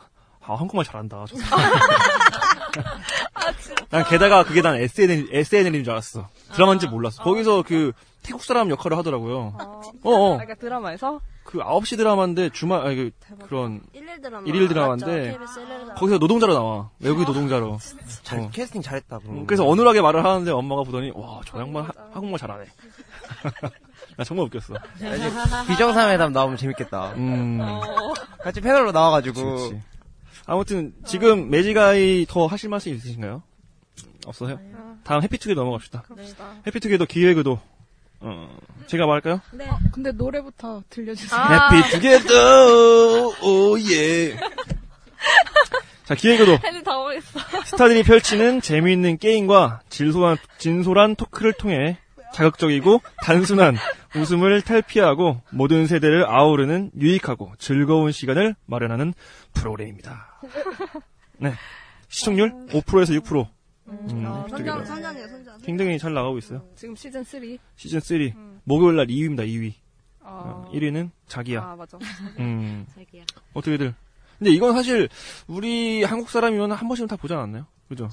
B: 아 한국말 잘한다. 저 난 게다가 그게 난 SNL, SNL인 줄 알았어. 드라마인지 몰랐어. 거기서 그 태국 사람 역할을 하더라고요. 어, 어.
D: 그러니까 드라마에서
B: 그 9시 드라마인데 주말, 아니, 그, 그런,
A: 일일 드라마.
B: 일일 드라마인데
A: 맞죠?
B: 거기서 노동자로 나와. 외국인 노동자로.
F: 잘
B: 어.
F: 캐스팅 잘했다. 그럼.
B: 음, 그래서 어눌하게 말을 하는데 엄마가 보더니, 와, 저 양반 하- 한국말 잘하네. 나 정말 웃겼어.
F: 비정상회담 나오면 재밌겠다.
B: 음.
F: 같이 패널로 나와가지고.
B: 그치, 그치. 아무튼 지금 매직아이 더 하실 말씀 있으신가요? 없어요? 다음 해피투게더 넘어갑시다.
D: 갑시다.
B: 해피투게더 기획의도 어, 제가 말할까요?
E: 네.
G: 근데 노래부터 들려주세요.
E: 아.
B: 해피투게더 오예. 자 기획의도. 스타들이 펼치는 재미있는 게임과 진솔한, 진솔한 토크를 통해 자극적이고 단순한 웃음을 탈피하고 모든 세대를 아우르는 유익하고 즐거운 시간을 마련하는 프로그램입니다. 네. 시청률 5%에서 6%. 음,
A: 어,
B: 해피투게더.
A: 선전, 선전이에요, 선전.
B: 굉장히 잘 나가고 있어요.
D: 지금 시즌 3.
B: 시즌 3. 목요일 날 2위입니다, 2위.
D: 어.
B: 1위는 자기야.
D: 아 맞아.
B: 음.
E: 자기야.
B: 어떻게들. 근데 이건 사실 우리 한국 사람이면 한 번씩은 다 보지 않았나요? 그죠?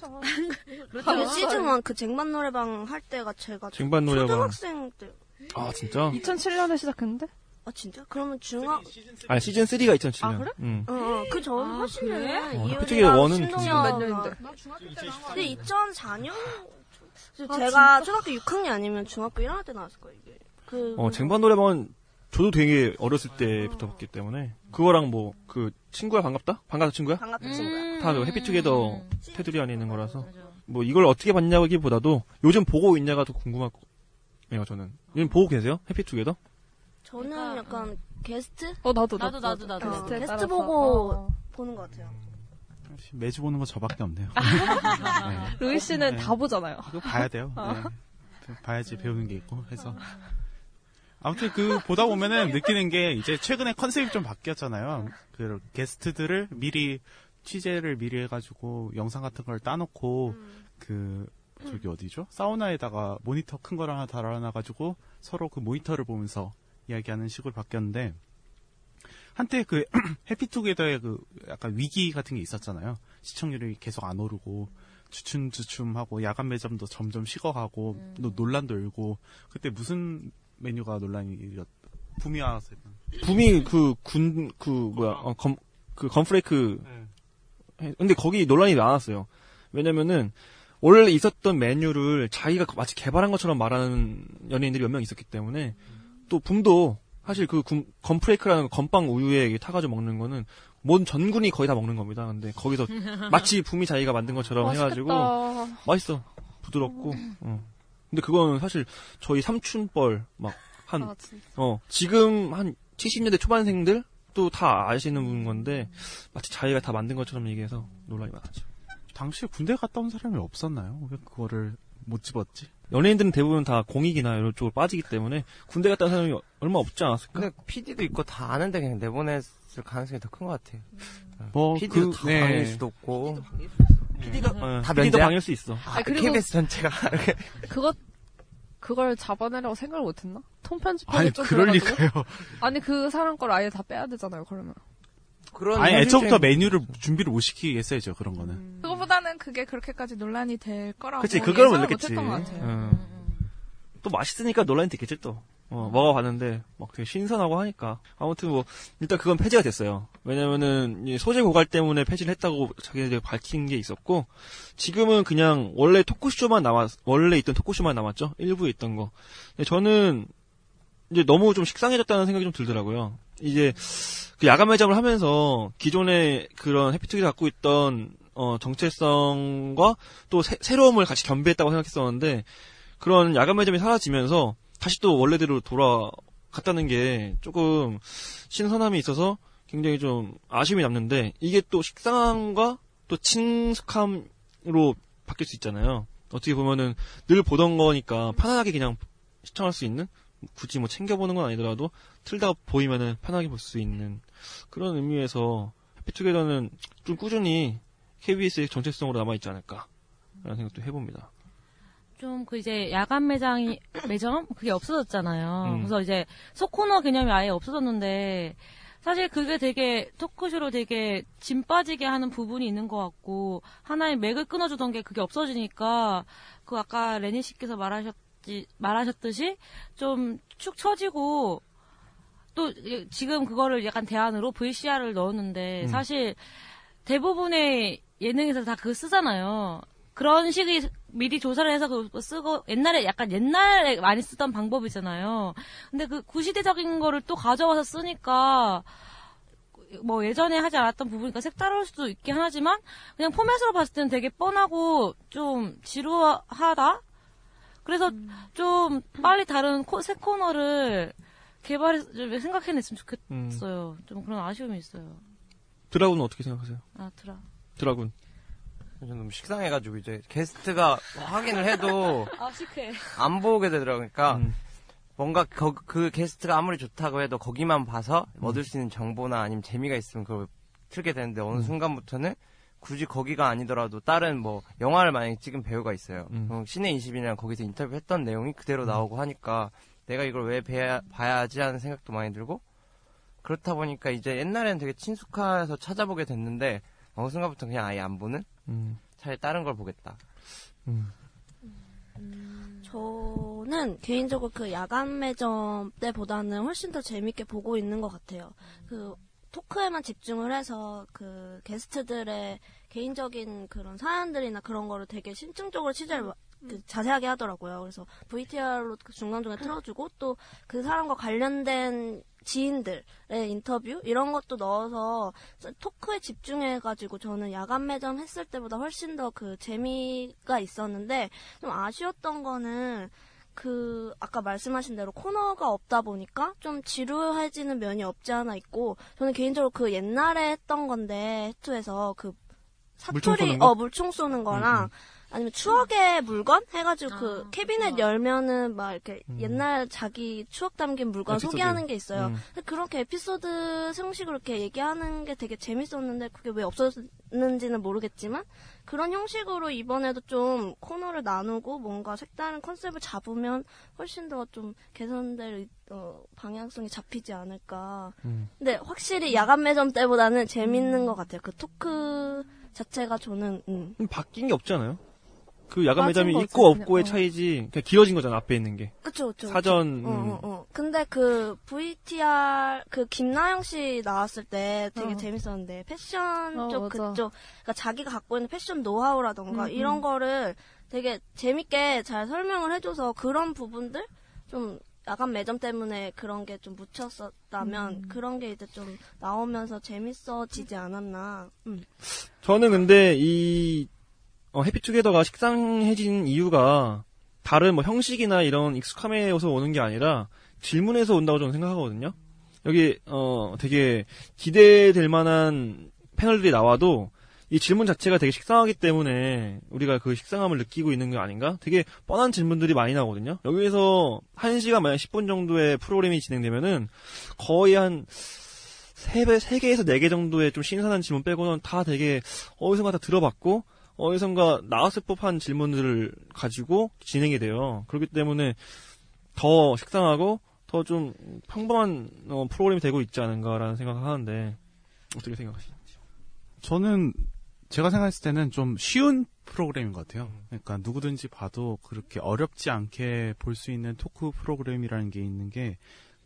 A: 그 시즌 1그 쟁반 노래방 할 때가 제가
B: 쟁반 노래방.
A: 초등학생 때.
B: 아, 진짜?
D: 2007년에 시작했는데?
A: 아 진짜? 그러면 중학
B: 아니, 시즌 3가 2007년.
D: 아, 그래?
B: 음.
A: 어, 어, 그전
E: 아,
A: 훨씬은
E: 그래?
B: 어, 해피투게더 원은
D: 몇 년인데?
A: 근데 2004년
D: 아,
A: 제가 초등학교 6학년 아니면 중학교 1학년 때 나왔을 거예요. 이게. 그
B: 어, 쟁반 노래방은 저도 되게 어렸을 때부터 봤기 때문에 그거랑 뭐 그 친구야 반갑다? 반갑다 친구야?
A: 반갑은 친구야.
B: 다그 해피투게더
E: 음.
B: 테두리 안에 있는 거라서. 뭐 이걸 어떻게 봤냐기보다도 요즘 보고 있냐가 더 궁금하고요 저는 요즘 보고 계세요? 해피투게더?
A: 저는 약간 게스트
D: 어 나도
E: 나도, 나도, 나도.
A: 어,
D: 게스트 따라서.
A: 보고
D: 어.
A: 보는 것 같아요.
C: 매주 보는 거 저밖에 없네요. 네.
D: 루이 씨는
C: 네.
D: 다 보잖아요.
C: 이거 봐야 돼요. 네. 봐야지 배우는 게 있고 해서. 아무튼 그 보다 보면은 느끼는 게 이제 최근에 컨셉이 좀 바뀌었잖아요. 그 게스트들을 미리 취재를 미리 해가지고 영상 같은 걸 따놓고 그 저기 어디죠? 사우나에다가 모니터 큰 거를 하나 달아놔가지고 서로 그 모니터를 보면서 이야기하는 식으로 바뀌었는데 한때 그 해피투게더의 그 약간 위기 같은 게 있었잖아요. 시청률이 계속 안 오르고 주춤주춤하고 야간 매점도 점점 식어가고 또 논란도 일고 그때 무슨 메뉴가 논란이 일었 붐이 와서
B: 붐이 그 군 그 뭐야 어, 검, 그 건프레이크 해- 근데 거기 논란이 많았어요. 왜냐면은 원래 있었던 메뉴를 자기가 마치 개발한 것처럼 말하는 연예인들이 몇 명 있었기 때문에 또 붐도 사실 그 금- 건프레이크라는 건빵 우유에 타가지고 먹는 거는 뭔 전군이 거의 다 먹는 겁니다. 근데 거기서 마치 붐이 자기가 만든 것처럼 해가지고. 맛있어. 부드럽고. 어. 근데 그거는 사실 저희 삼촌뻘 막 한
D: 아.
B: 어, 지금 한 70년대 초반생들 또 다 아시는 건데 마치 자기가 다 만든 것처럼 얘기해서 논란이 많았죠.
C: 당시에 군대 갔다 온 사람이 없었나요? 왜 그거를 못 집었지?
B: 연예인들은 대부분 다 공익이나 이런 쪽으로 빠지기 때문에 군대 갔다 온 사람이 얼마 없지 않았을까?
F: 근데 PD도 있고 다 아는데 그냥 내보냈을 가능성이 더 큰 것 같아요.
C: 뭐,
F: PD도
C: 그,
F: 다
C: 네.
F: 방일 수도 없고.
B: PD가
F: 다
B: PD도
F: 면제야?
B: 방일 수 있어.
F: 아,
D: 아, 그리고-
F: KBS 전체가.
D: 그것 그걸 잡아내려고 생각을 못했나? 통 편집하기
C: 아니,
D: 좀
C: 그럴
D: 그래가지고?
C: 리가요.
D: 아니 그 사람 걸 아예 다 빼야 되잖아요. 그러면
F: 그런
C: 아니, 애초부터 메뉴를 준비를 못 시키게 했어야죠, 그런 거는.
G: 그거보다는 그게 그렇게까지 논란이 될 거라고
B: 그치, 그걸
G: 예상을. 못했던 것 같아요.
B: 음. 또 맛있으니까 논란이 됐겠지 또. 어, 먹어봤는데 막 되게 신선하고 하니까 아무튼 뭐 일단 그건 폐지가 됐어요. 왜냐면은 이 소재 고갈 때문에 폐지를 했다고 자기들이 밝힌 게 있었고 지금은 그냥 원래 토크쇼만 남았 원래 있던 토크쇼만 남았죠. 일부에 있던 거. 근데 저는 이제 너무 좀 식상해졌다는 생각이 좀 들더라고요. 이제 그 야간 매점을 하면서 기존의 그런 해피투게더 갖고 있던 어, 정체성과 또 새, 새로움을 같이 겸비했다고 생각했었는데 그런 야간 매점이 사라지면서 다시 또 원래대로 돌아갔다는 게 조금 신선함이 있어서 굉장히 좀 아쉬움이 남는데 이게 또 식상함과 또 친숙함으로 바뀔 수 있잖아요. 어떻게 보면은 늘 보던 거니까 편안하게 그냥 시청할 수 있는 굳이 뭐 챙겨보는 건 아니더라도 틀다 보이면은 편하게 볼 수 있는 그런 의미에서 해피투게더는 좀 꾸준히 KBS의 정체성으로 남아있지 않을까 라는 생각도 해봅니다.
E: 좀 그 이제 야간 매장이 매점 그게 없어졌잖아요.
B: 음.
E: 그래서 이제 소코너 개념이 아예 없어졌는데 사실 그게 되게 토크쇼로 되게 짐 빠지게 하는 부분이 있는 것 같고 하나의 맥을 끊어주던 게 그게 없어지니까 그 아까 레니 씨께서 말하셨지 말하셨듯이 좀 축 처지고 또 이- 지금 그거를 약간 대안으로 VCR을 넣었는데
B: 음.
E: 사실 대부분의 예능에서 다 그거 쓰잖아요. 그런 식의 미리 조사를 해서 그거 쓰고 옛날에 약간 옛날에 많이 쓰던 방법이잖아요. 근데 그 구시대적인 거를 또 가져와서 쓰니까 뭐 예전에 하지 않았던 부분이니까 색다를 수도 있긴 하지만 그냥 포맷으로 봤을 때는 되게 뻔하고 좀 지루하다. 그래서 좀 빨리 다른 코, 새 코너를 개발해 좀 생각해냈으면
B: 음.
E: 좋겠어요. 좀 그런 아쉬움이 있어요.
B: 드라군은 어떻게 생각하세요?
E: 아 드라.
B: 드라군.
F: 저는 너무 식상해가지고 이제 게스트가 확인을 해도
E: 아 시크해.
F: 안 보게 되더라고요. 그러니까
B: 음.
F: 뭔가 거- 그 게스트가 아무리 좋다고 해도 거기만 봐서
B: 음.
F: 얻을 수 있는 정보나 아니면 재미가 있으면 그걸 틀게 되는데 어느
B: 음.
F: 순간부터는 굳이 거기가 아니더라도 다른 뭐 영화를 만약에 찍은 배우가 있어요.
B: 음.
F: 신의 20이랑 거기서 인터뷰했던 내용이 그대로 나오고 하니까 내가 이걸 왜 봐야, 봐야지 하는 생각도 많이 들고 그렇다 보니까 이제 옛날에는 되게 친숙해서 찾아보게 됐는데 어느 순간부터 그냥 아예 안 보는
B: 음.
F: 차라리 다른 걸 보겠다.
B: 음.
A: 저는 개인적으로 그 야간 매점 때보다는 훨씬 더 재밌게 보고 있는 것 같아요. 그 토크에만 집중을 해서 그 게스트들의 개인적인 그런 사연들이나 그런 거를 되게 신중적으로 취재를 마- 그 자세하게 하더라고요. 그래서 VTR로 중간중간 틀어주고 또 그 사람과 관련된 지인들의 인터뷰 이런 것도 넣어서 토크에 집중해가지고 저는 야간 매점 했을 때보다 훨씬 더 그 재미가 있었는데 좀 아쉬웠던 거는 그 아까 말씀하신 대로 코너가 없다 보니까 좀 지루해지는 면이 없지 않아 있고 저는 개인적으로 그 옛날에 했던 건데 해투에서 그 사투리? 어 물총 쏘는 거랑
B: 음,
A: 아니면 추억의 물건 해가지고
E: 아,
A: 그 캐비넷
E: 그렇구나.
A: 열면은 막 이렇게
B: 음.
A: 옛날 자기 추억 담긴 물건
B: 에피소드.
A: 소개하는 게 있어요.
B: 음.
A: 그렇게 에피소드 형식으로 이렇게 얘기하는 게 되게 재밌었는데 그게 왜 없었는지는 모르겠지만 그런 형식으로 이번에도 좀 코너를 나누고 뭔가 색다른 컨셉을 잡으면 훨씬 더 좀 개선될 의- 어, 방향성이 잡히지 않을까.
B: 음.
A: 근데 확실히 야간 매점 때보다는 재밌는 것 같아요. 그 토크 자체가 저는 음.
B: 음, 바뀐 게 없잖아요. 그 야간 매점이
A: 거지,
B: 있고. 없고의
A: 어.
B: 차이지 그냥 길어진 거잖아 앞에 있는 게
A: 그쵸, 그쵸.
B: 사전
A: 어, 어,
B: 음.
A: 어. 근데 그 VTR 그 김나영 씨 나왔을 때 되게
D: 어.
A: 재밌었는데 패션
D: 어,
A: 쪽
D: 맞아.
A: 그쪽 그러니까 자기가 갖고 있는 패션 노하우라던가
D: 음,
A: 이런
D: 음.
A: 거를 되게 재밌게 잘 설명을 해줘서 그런 부분들 좀 야간 매점 때문에 그런 게 좀 묻혔었다면
D: 음.
A: 그런 게 이제 좀 나오면서 재밌어지지 않았나. 음.
B: 저는 근데 이 어, 해피투게더가 식상해진 이유가 다른 뭐 형식이나 이런 익숙함에서 오는 게 아니라 질문에서 온다고 저는 생각하거든요. 여기 어 되게 기대될 만한 패널들이 나와도 이 질문 자체가 되게 식상하기 때문에 우리가 그 식상함을 느끼고 있는 게 아닌가? 되게 뻔한 질문들이 많이 나오거든요. 여기에서 1시간 만약 10분 정도의 프로그램이 진행되면은 거의 한 3배, 3개에서 4개 정도의 좀 신선한 질문 빼고는 다 되게 어디선가 다 들어봤고 어디선가 나왔을 법한 질문들을 가지고 진행이 돼요. 그렇기 때문에 더 식상하고 더 좀 평범한 어, 프로그램이 되고 있지 않은가라는 생각을 하는데 어떻게 생각하시나요?
C: 저는 제가 생각했을 때는 좀 쉬운 프로그램인 것 같아요. 그러니까 누구든지 봐도 그렇게 어렵지 않게 볼 수 있는 토크 프로그램이라는 게 있는 게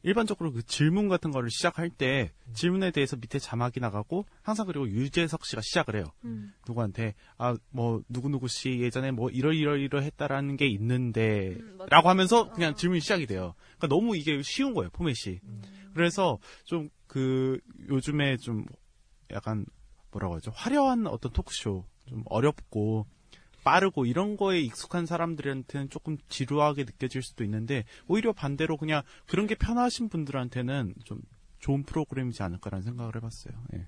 C: 일반적으로 그 질문 같은 거를 시작할 때 질문에 대해서 밑에 자막이 나가고 항상 그리고 유재석 씨가 시작을 해요.
A: 음.
C: 누구한테 아 뭐 누구누구 씨 예전에 뭐 이러이러이러 했다라는 게 있는데
A: 음.
C: 라고 하면서 그냥 질문이 시작이 돼요. 그러니까 너무 이게 쉬운 거예요, 포맷이. 그래서 좀 그 요즘에 좀 약간 뭐라고 하죠? 화려한 어떤 토크쇼 좀 어렵고 빠르고 이런 거에 익숙한 사람들한테는 조금 지루하게 느껴질 수도 있는데 오히려 반대로 그냥 그런 게 편하신 분들한테는 좀 좋은 프로그램이지 않을까라는 생각을 해봤어요. 예.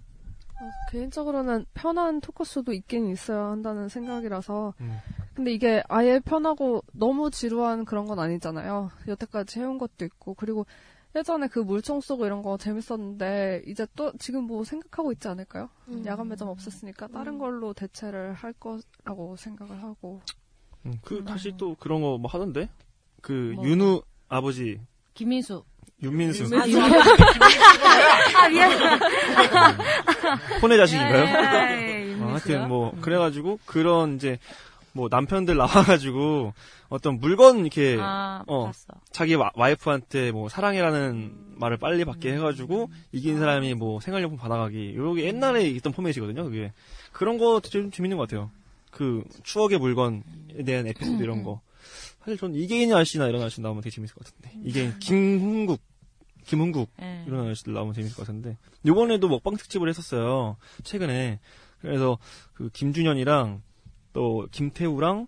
D: 개인적으로는 편한 토크쇼도 있긴 있어야 한다는 생각이라서.
B: 음.
D: 근데 이게 아예 편하고 너무 지루한 그런 건 아니잖아요. 여태까지 해온 것도 있고. 그리고 예전에 그 물총 쏘고 이런 거 재밌었는데, 이제 또 지금 뭐 생각하고 있지 않을까요?
A: 음.
D: 야간 매점 없었으니까 다른 걸로 대체를 할 거라고 생각을 하고.
B: 음, 그 다시 또 그런 거 뭐 하던데 그
D: 뭐.
B: 윤우 아버지
E: 김민수.
B: 윤민수
E: 아, 미안. 아, 미안.
B: 혼의 자식인가요?
E: 예, 예, 예,
B: 어,
E: 윤민수요?
B: 하여튼 뭐 그래가지고 그런 이제 뭐 남편들 나와가지고 어떤 물건 이렇게
E: 아,
B: 어
E: 봤어.
B: 자기 와, 와이프한테 뭐 사랑이라는 말을 빨리 받게 해가지고 이긴 사람이 뭐 생활용품 받아가기. 요게 옛날에 있던 포맷이거든요 그게. 그런 거 좀 재밌는 것 같아요. 그 추억의 물건에 대한 에피소드 이런 거. 사실 전 이계인 아저씨나 이런 아저씨 나오면 되게 재밌을 것 같은데. 이계인 김흥국 김흥국
E: 예.
B: 이런 아저씨들 나오면 재밌을 것 같은데. 요번에도 먹방 특집을 했었어요 최근에. 그래서 그 김준현이랑 또 김태우랑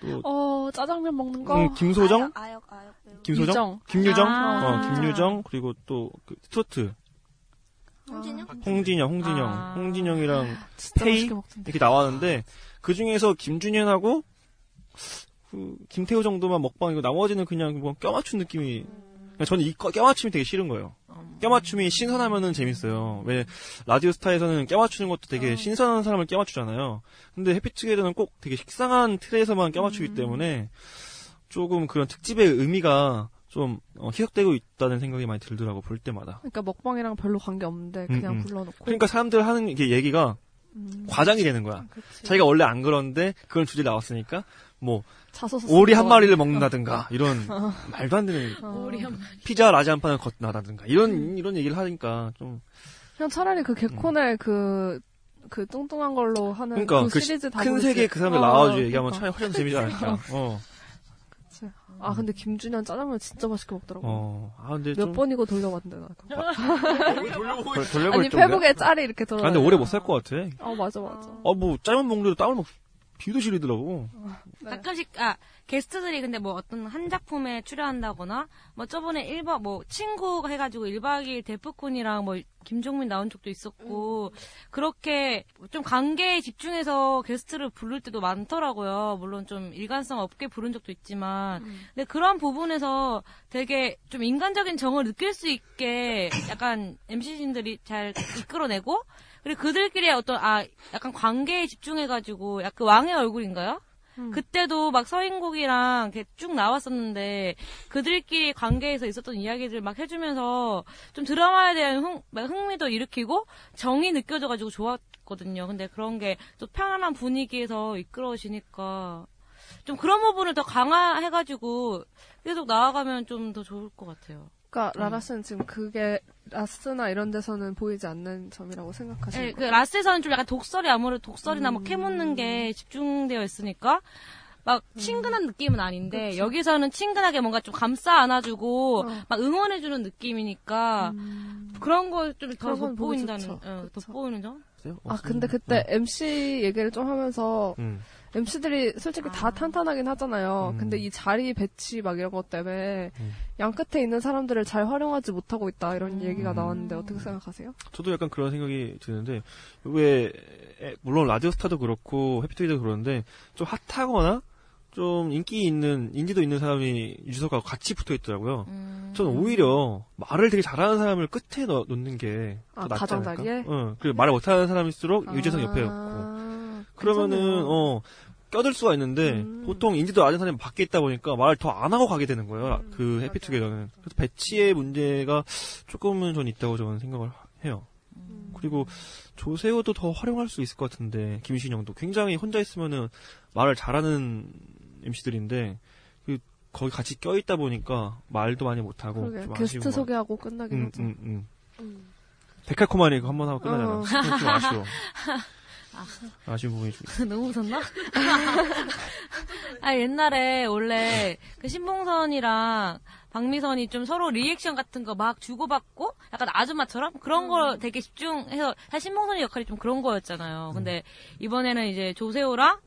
B: 또
D: 어, 짜장면 먹는 거?
B: 음, 김소정
A: 아역, 아역, 아역 배우.
B: 김소정
D: 유정.
B: 김유정
E: 아.
B: 어 김유정 그리고 또그 스투어트
A: 홍진영?
B: 홍진영 홍진영
E: 아.
B: 홍진영이랑
D: 맛있게 먹던데.
B: 이렇게 나왔는데 그 중에서 김준현하고 그 김태우 정도만 먹방이고 나머지는 그냥 뭐 껴맞춘 느낌이 그러니까 저는 이 껴- 껴맞춤이 되게 싫은 거예요. 껴맞춤이 신선하면은 재밌어요. 왜 라디오 스타에서는 껴맞추는 것도 되게 신선한 사람을 껴맞추잖아요. 근데 해피투게더는 꼭 되게 식상한 틀에서만 껴맞추기 때문에 조금 그런 특집의 의미가 좀 어, 희석되고 있다는 생각이 많이 들더라고 볼 때마다.
D: 그러니까 먹방이랑 별로 관계 없는데 그냥
B: 음, 음.
D: 불러놓고.
B: 그러니까 사람들 하는 게 얘기가
D: 음,
B: 과장이 되는 거야.
D: 그치.
B: 자기가 원래 안 그러는데 그런 주제 나왔으니까 뭐
D: 자소서
B: 오리
D: 한거
B: 마리를. 먹는다든가 이런
D: 어.
B: 말도 안 되는
D: 어.
E: 오리 한
B: 피자 라지 한 판을 걷나다든가 이런 이런 얘기를 하니까 좀
D: 그냥 차라리 그 개콘의 그, 그 뚱뚱한 걸로 하는
B: 그러니까 그그
D: 시리즈 다
B: 큰. 세계 그 사람들
D: 어,
B: 나와가지고 얘기하면
D: 그러니까.
B: 차라리 훨씬 더 재미지 않을까. 어.
D: 그치. 아 근데 김준현 짜장면 진짜 맛있게 먹더라고.
B: 어. 아 근데
D: 몇
B: 좀
D: 번이고 돌려봤는데 나. 그거.
B: 돌- 돌려볼
D: 아니? 페북에 짤이 이렇게 돌아.
B: 아 근데 오래 못 살 것 같아.
D: 어 맞아 맞아.
B: 아뭐 짜장면 먹는데도 땀을 막 비도 시리더라고.
D: 네.
E: 가끔씩 아 게스트들이 근데 뭐 어떤 한 작품에 출연한다거나 뭐 저번에 1박 뭐 친구 해가지고 1박 2일 데프콘이랑 뭐 김종민 나온 적도 있었고 그렇게 좀 관계에 집중해서 게스트를 부를 때도 많더라고요. 물론 좀 일관성 없게 부른 적도 있지만 근데 그런 부분에서 되게 좀 인간적인 정을 느낄 수 있게 약간 MC진들이 잘 이끌어내고 그리고 그들끼리의 어떤 아 약간 관계에 집중해가지고 약간 그 왕의 얼굴인가요? 그때도 막 서인국이랑 이렇게 쭉 나왔었는데 그들끼리 관계에서 있었던 이야기들 막 해주면서 좀 드라마에 대한 흥, 막 흥미도 일으키고 정이 느껴져가지고 좋았거든요. 근데 그런 게 또 편안한 분위기에서 이끌어지니까 좀 그런 부분을 더 강화해가지고 계속 나아가면 좀 더 좋을 것 같아요.
D: 그러니까 라라스는 지금 그게 라스나 이런 데서는 보이지 않는 점이라고 생각하시는
E: 네, 그
D: 거예요?
E: 라스에서는 좀 약간 독설이 아무래도 독설이나 뭐
D: 음.
E: 캐묻는 게 집중되어 있으니까 막
D: 음.
E: 친근한 느낌은 아닌데
D: 그쵸.
E: 여기서는 친근하게 뭔가 좀 감싸 안아주고
D: 어.
E: 막 응원해주는 느낌이니까 그런 거 좀 더 돋보인다는. 어, 돋보이는 점?
D: 아 근데 그때 MC 얘기를 좀 하면서
B: 음.
D: MC들이 솔직히 다 탄탄하긴 하잖아요.
B: 음.
D: 근데 이 자리 배치 막 이런 것 때문에
B: 음.
D: 양 끝에 있는 사람들을 잘 활용하지 못하고 있다 이런 얘기가
B: 음.
D: 나왔는데 어떻게 생각하세요?
B: 저도 약간 그런 생각이 드는데 왜 에, 물론 라디오스타도 그렇고 해피투게도 그러는데 좀 핫하거나 좀 인기 있는 인지도 있는 사람이 유재석하고 같이 붙어 있더라고요.
E: 음.
B: 저는 오히려 말을 되게 잘하는 사람을 끝에 넣, 놓는 게더
D: 아,
B: 낫지 않을까?
D: 자리에?
B: 응. 그리고 말을 못하는 사람일수록
D: 아,
B: 유재석 옆에 없고 그러면은
D: 괜찮네요.
B: 어 껴들 수가 있는데
D: 음.
B: 보통 인지도 낮은 사람이 밖에 있다 보니까 말을 더 안 하고 가게 되는 거예요.
D: 음,
B: 그 해피투게더는 그래서 배치의 문제가 조금은 전 있다고 저는 생각을 해요.
D: 음.
B: 그리고 조세호도 더 활용할 수 있을 것 같은데 김신영도 굉장히 혼자 있으면은 말을 잘하는 MC들인데 그 거기 같이 껴 있다 보니까 말도 많이 못 하고
D: 그러게
B: 좀
D: 게스트 소개하고 끝나긴
B: 음,
D: 하죠.
B: 음, 음.
D: 음.
B: 데칼코마니 그거 한번 하고 끝나잖아.
D: 어.
B: 좀 아쉬워. 아 쉬운 부분이 좀 있어.
E: 너무 웃었나? 아, 옛날에 원래 그 신봉선이랑 박미선이 좀 서로 리액션 같은 거 막 주고받고 약간 아줌마처럼 그런 거 되게 집중해서 사실 신봉선이 역할이 좀 그런 거였잖아요. 근데 이번에는 이제 조세호랑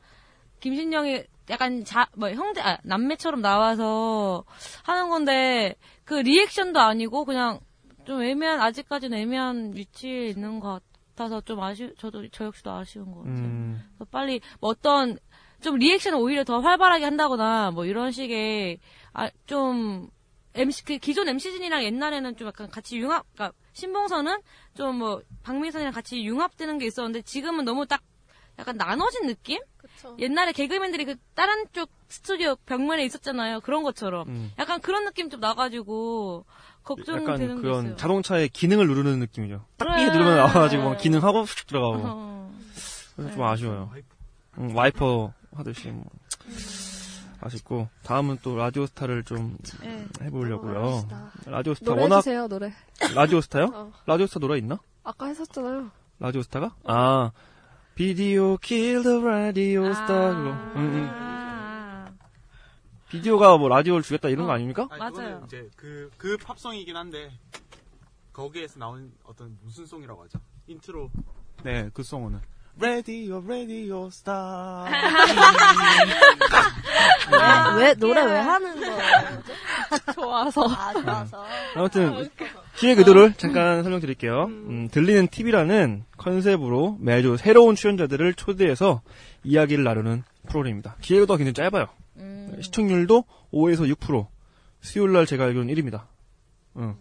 E: 김신영이 약간 자, 뭐 형제, 아, 남매처럼 나와서 하는 건데 그 리액션도 아니고 그냥 좀 애매한, 아직까지는 애매한 위치에 있는 것 같아 서 좀 아쉬, 저도, 저 역시도 아쉬운 것 같아요.
B: 음.
E: 빨리 뭐 어떤 좀 리액션을 오히려 더 활발하게 한다거나 뭐 이런 식의 아 좀 MC 그 기존 MC진이랑 옛날에는 좀 약간 같이 융합 그러니까 신봉선은 좀 뭐 박민선이랑 같이 융합되는 게 있었는데 지금은 너무 딱 약간 나눠진 느낌? 옛날에 개그맨들이 그 다른 쪽 스튜디오 벽면에 있었잖아요. 그런 것처럼
B: 음.
E: 약간 그런 느낌 좀 나가지고 걱정되는
B: 약간
E: 게
B: 그런
E: 있어요.
B: 자동차의 기능을 누르는 느낌이죠. 딱. 삐 누르면 나와가지고 막 기능하고 슉 들어가고.
E: 어.
B: 그래서 좀 아쉬워요. 음, 와이퍼 하듯이 뭐. 아쉽고 다음은 또 라디오스타를 좀
E: 네.
B: 해보려고요.
D: 넘어갑시다.
B: 라디오스타
D: 노래
B: 워낙
D: 해주세요 노래.
B: 라디오스타요?
D: 어.
B: 라디오스타 노래 있나?
D: 아까 했었잖아요.
B: 라디오스타가? 아 Video Killed the Radio Star 그거. 음, 음.
E: 아.
B: 비디오가 뭐 라디오를 죽였다 이런 거
E: 어.
B: 아닙니까?
C: 아니,
E: 맞아요.
C: 그거는 이제 그, 그 팝송이긴 한데, 거기에서 나온 어떤 무슨 song이라고 하죠? 인트로. 네, 그 song은. Radio, Radio Star.
A: 아, 왜 노래 왜 하는 거예요?
D: 좋아서.
A: 아 좋아서.
B: 아무튼 기획 의도를 잠깐 설명드릴게요. 음, 들리는 TV라는 컨셉으로 매주 새로운 출연자들을 초대해서 이야기를 나누는 프로그램입니다. 기획 의도가 굉장히 짧아요.
E: 음.
B: 시청률도 5에서 6%. 수요일 날 제가 알기로는 1위입니다. 응.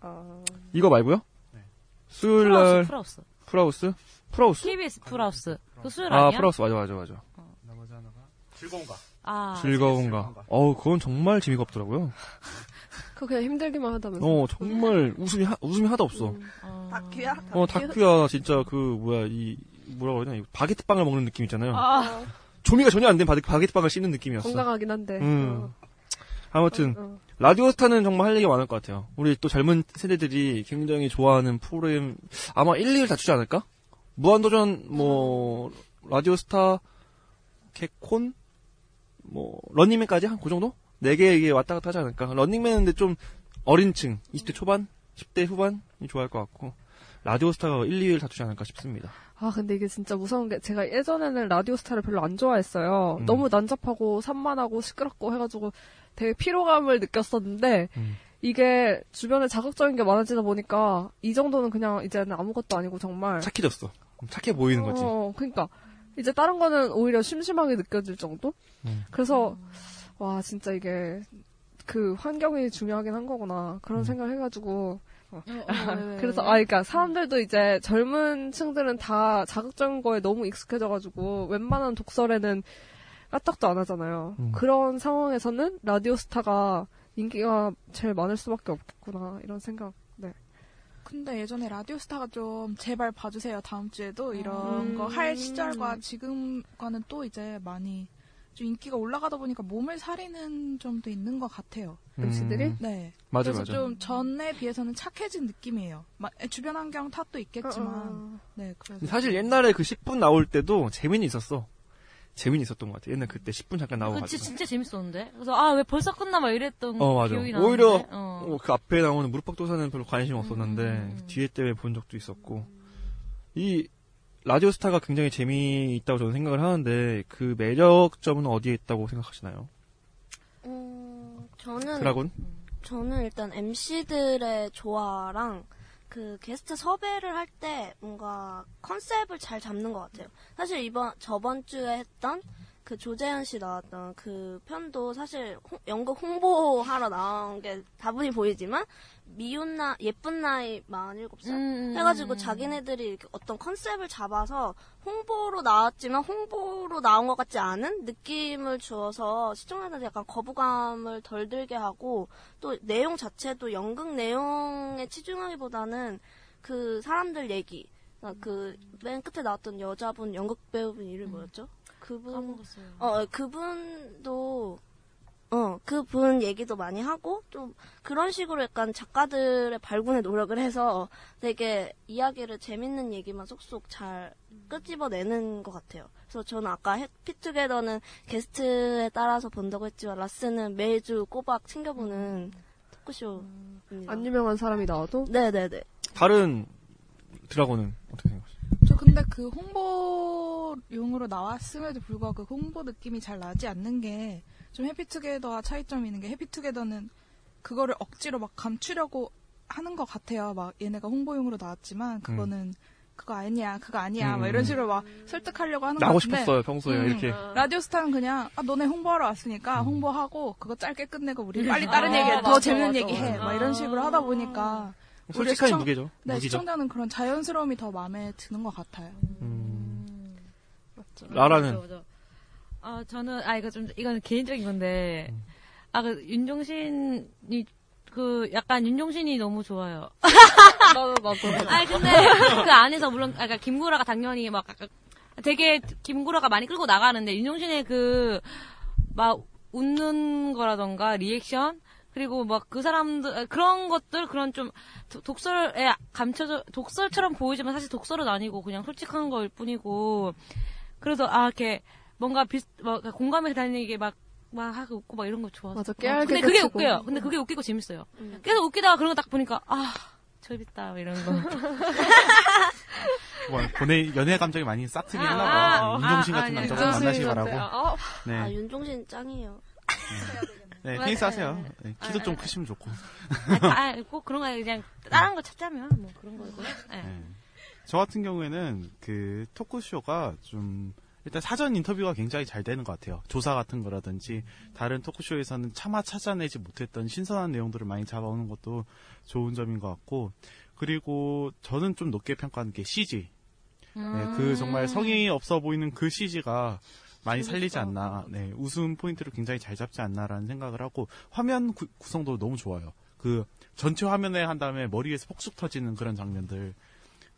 D: 아,
B: 이거 말고요? 수요일
E: 풀하우스,
B: 날
E: 풀하우스.
B: 풀하우스? 풀하우스?
E: KBS 풀하우스. 그 수요일
B: 아,
E: 아니야?
B: 풀하우스 맞아 맞아 맞아.
C: 나머지 하나가 즐거운가?
E: 아,
B: 즐거운가. 어우, 그건 정말 재미가 없더라고요.
D: 그거 그냥 힘들기만 하다면서.
B: 어, 정말 웃음이 하, 웃음이 하나도 없어.
E: 어.
A: 다큐야?
B: 어, 다큐야 진짜 그 뭐야 이 뭐라고 해야 되나 이 바게트 빵을 먹는 느낌 있잖아요.
D: 아,
B: 조미가 전혀 안 된 바게트, 빵을 씹는 느낌이었어.
D: 건강하긴 한데.
B: 음. 아무튼
D: 어, 어.
B: 라디오스타는 정말 할 얘기가 많을 것 같아요. 우리 또 젊은 세대들이 굉장히 좋아하는 프로그램 아마 1, 2를 다주지 않을까? 무한도전 뭐 라디오스타 개콘 뭐 런닝맨까지 한 그 정도? 네 개 이게 왔다 갔다 하지 않을까? 런닝맨은 근데 좀 어린 층, 20대 초반, 10대 후반이 좋아할 것 같고 라디오스타가 1, 2를 다투지 않을까 싶습니다.
D: 아, 근데 이게 진짜 무서운 게 제가 예전에는 라디오 스타를 별로 안 좋아했어요.
B: 음.
D: 너무 난잡하고 산만하고 시끄럽고 해가지고 되게 피로감을 느꼈었는데
B: 음.
D: 이게 주변에 자극적인 게 많아지다 보니까 이 정도는 그냥 이제는 아무것도 아니고 정말
B: 착해졌어. 착해 보이는 거지.
D: 어, 그러니까 이제 다른 거는 오히려 심심하게 느껴질 정도?
B: 음.
D: 그래서 와 진짜 이게 그 환경이 중요하긴 한 거구나 그런
B: 음.
D: 생각을 해가지고
E: 어,
D: 그래서 아 그러니까 사람들도 이제 젊은 층들은 다 자극적인 거에 너무 익숙해져가지고 웬만한 독설에는 까딱도 안 하잖아요.
B: 음.
D: 그런 상황에서는 라디오 스타가 인기가 제일 많을 수밖에 없겠구나 이런 생각. 네.
G: 근데 예전에 라디오스타가 좀 제발 봐주세요 다음 주에도 이런
D: 음.
G: 거할 시절과 지금과는 또 이제 많이 좀 인기가 올라가다 보니까 몸을 사리는 점도 있는 것 같아요.
D: MC들이?
B: 음.
G: 네.
B: 맞아,
G: 그래서
B: 맞아.
G: 좀 전에 비해서는 착해진 느낌이에요. 마- 주변 환경 탓도 있겠지만,
A: 어.
G: 네. 그래서
B: 사실 옛날에 그 10분 나올 때도 재미는 있었어. 재미는 있었던 것 같아. 옛날 그때 10분 잠깐 나오고
E: 그치. 진짜 재밌었는데. 그래서 아 왜 벌써 끝나 막 이랬던
B: 어, 맞아.
E: 기억이 나는데.
B: 오히려
E: 어.
B: 어, 그 앞에 나오는 무릎박도사는 별로 관심이
E: 음,
B: 없었는데 뒤에 때문에 본 적도 있었고 이 라디오 스타가 굉장히 재미있다고 저는 생각을 하는데 그 매력점은 어디에 있다고 생각하시나요?
A: 음, 저는
B: 드라곤?
A: 저는 일단 MC들의 조화랑 그 게스트 섭외를 할 때 뭔가 컨셉을 잘 잡는 것 같아요. 사실 이번 저번 주에 했던 그 조재현 씨 나왔던 그 편도 사실 홍- 연극 홍보하러 나온 게 다분히 보이지만 미운 나 예쁜 나이 47살
E: 음,
A: 해가지고
E: 음.
A: 자기네들이 이렇게 어떤 컨셉을 잡아서 홍보로 나왔지만 홍보로 나온 것 같지 않은 느낌을 주어서 시청자들한테 약간 거부감을 덜 들게 하고 또 내용 자체도 연극 내용에 치중하기보다는 그 사람들 얘기 그맨 끝에 나왔던 여자분 연극 배우분 이름이 뭐였죠? 그분
E: 까먹었어요.
A: 어 그분도 어 그분 얘기도 많이 하고 좀 그런 식으로 약간 작가들의 발군의 노력을 해서 되게 이야기를 재밌는 얘기만 쏙쏙 잘 끄집어내는 것 같아요. 그래서 저는 아까 해피투게더는 게스트에 따라서 본다고 했지만 라스는 매주 꼬박 챙겨보는 토크쇼입니다.
D: 안 유명한 사람이 나와도?
A: 네네네.
B: 다른 드라곤은 어떻게 생각하세요?
G: 저 근데 그 홍보용으로 나왔음에도 불구하고 그 홍보 느낌이 잘 나지 않는 게 좀 해피투게더와 차이점이 있는 게 해피투게더는 그거를 억지로 막 감추려고 하는 것 같아요. 막 얘네가 홍보용으로 나왔지만 그거는 그거 아니야, 그거 아니야, 막 이런
B: 음.
G: 식으로 막 설득하려고 하는 것
B: 나오고
G: 같은데
B: 싶었어요, 평소에.
G: 음.
B: 이렇게.
G: 라디오 스타는 그냥 아, 너네 홍보하러 왔으니까 홍보하고 그거 짧게 끝내고 우리 빨리 다른
E: 아,
G: 얘기 더
E: 맞아,
G: 재밌는
E: 맞아,
G: 얘기 해.
E: 맞아.
G: 막 이런 식으로 하다 보니까
B: 솔직한
G: 시청-
B: 무게죠.
G: 네,
B: 무기죠.
G: 시청자는 그런 자연스러움이 더 마음에 드는 것 같아요.
B: 음.
E: 맞죠.
B: 라라는?
E: 맞아, 맞아. 아, 저는, 아, 이거 좀, 이건 개인적인 건데, 아, 그, 윤종신이, 그, 약간 윤종신이 너무 좋아요.
D: 나도, 나도.
E: 아니, 근데, 그 안에서 물론, 아까 김구라가 당연히 막, 되게, 김구라가 많이 끌고 나가는데, 윤종신의 그, 막, 웃는 거라던가, 리액션? 그리고 막 그 사람들, 아, 그런 것들, 그런 좀, 도- 독설에 감춰져, 독설처럼 보이지만 사실 독설은 아니고, 그냥 솔직한 거일 뿐이고, 그래서, 아, 이렇게, 뭔가 비슷, 뭐, 공감해서 다니는 게 막, 막 하고 웃고 막 이런 거 좋아서.
D: 맞아,
E: 어,
D: 깨알게
E: 근데 그게
D: 꽂히고.
E: 웃겨요. 근데 그게 웃기고 재밌어요. 계속 웃기다가 그런 거 딱 보니까, 아, 재밌다, 이런 거.
C: 뭐, 본의 연애 감정이 많이 싹트긴
E: 아,
C: 했나
E: 아,
C: 봐. 윤종신
E: 아,
C: 같은
E: 아니,
C: 남자분 만나시기 바라고.
D: 어?
C: 네.
A: 아 윤종신 짱이에요.
C: 네,
E: 맞아요.
C: 테니스 하세요. 네, 키도
E: 아,
C: 좀
E: 아,
C: 크시면 좋고.
E: 아, 아, 꼭 그런 거 아니고 그냥 다른 거 찾자면 뭐 그런 거고요. 네.
C: 네. 저 같은 경우에는 그 토크쇼가 좀 일단 사전 인터뷰가 굉장히 잘 되는 것 같아요. 조사 같은 거라든지 다른 토크쇼에서는 차마 찾아내지 못했던 신선한 내용들을 많이 잡아오는 것도 좋은 점인 것 같고 그리고 저는 좀 높게 평가하는 게 CG. 네,
E: 음.
C: 그 정말 성의 없어 보이는 그 CG가 많이 살리지 않나. 네, 웃음 포인트를 굉장히 잘 잡지 않나라는 생각을 하고 화면 구, 구성도 너무 좋아요. 그 전체 화면에 한 다음에 머리 위에서 폭죽 터지는 그런 장면들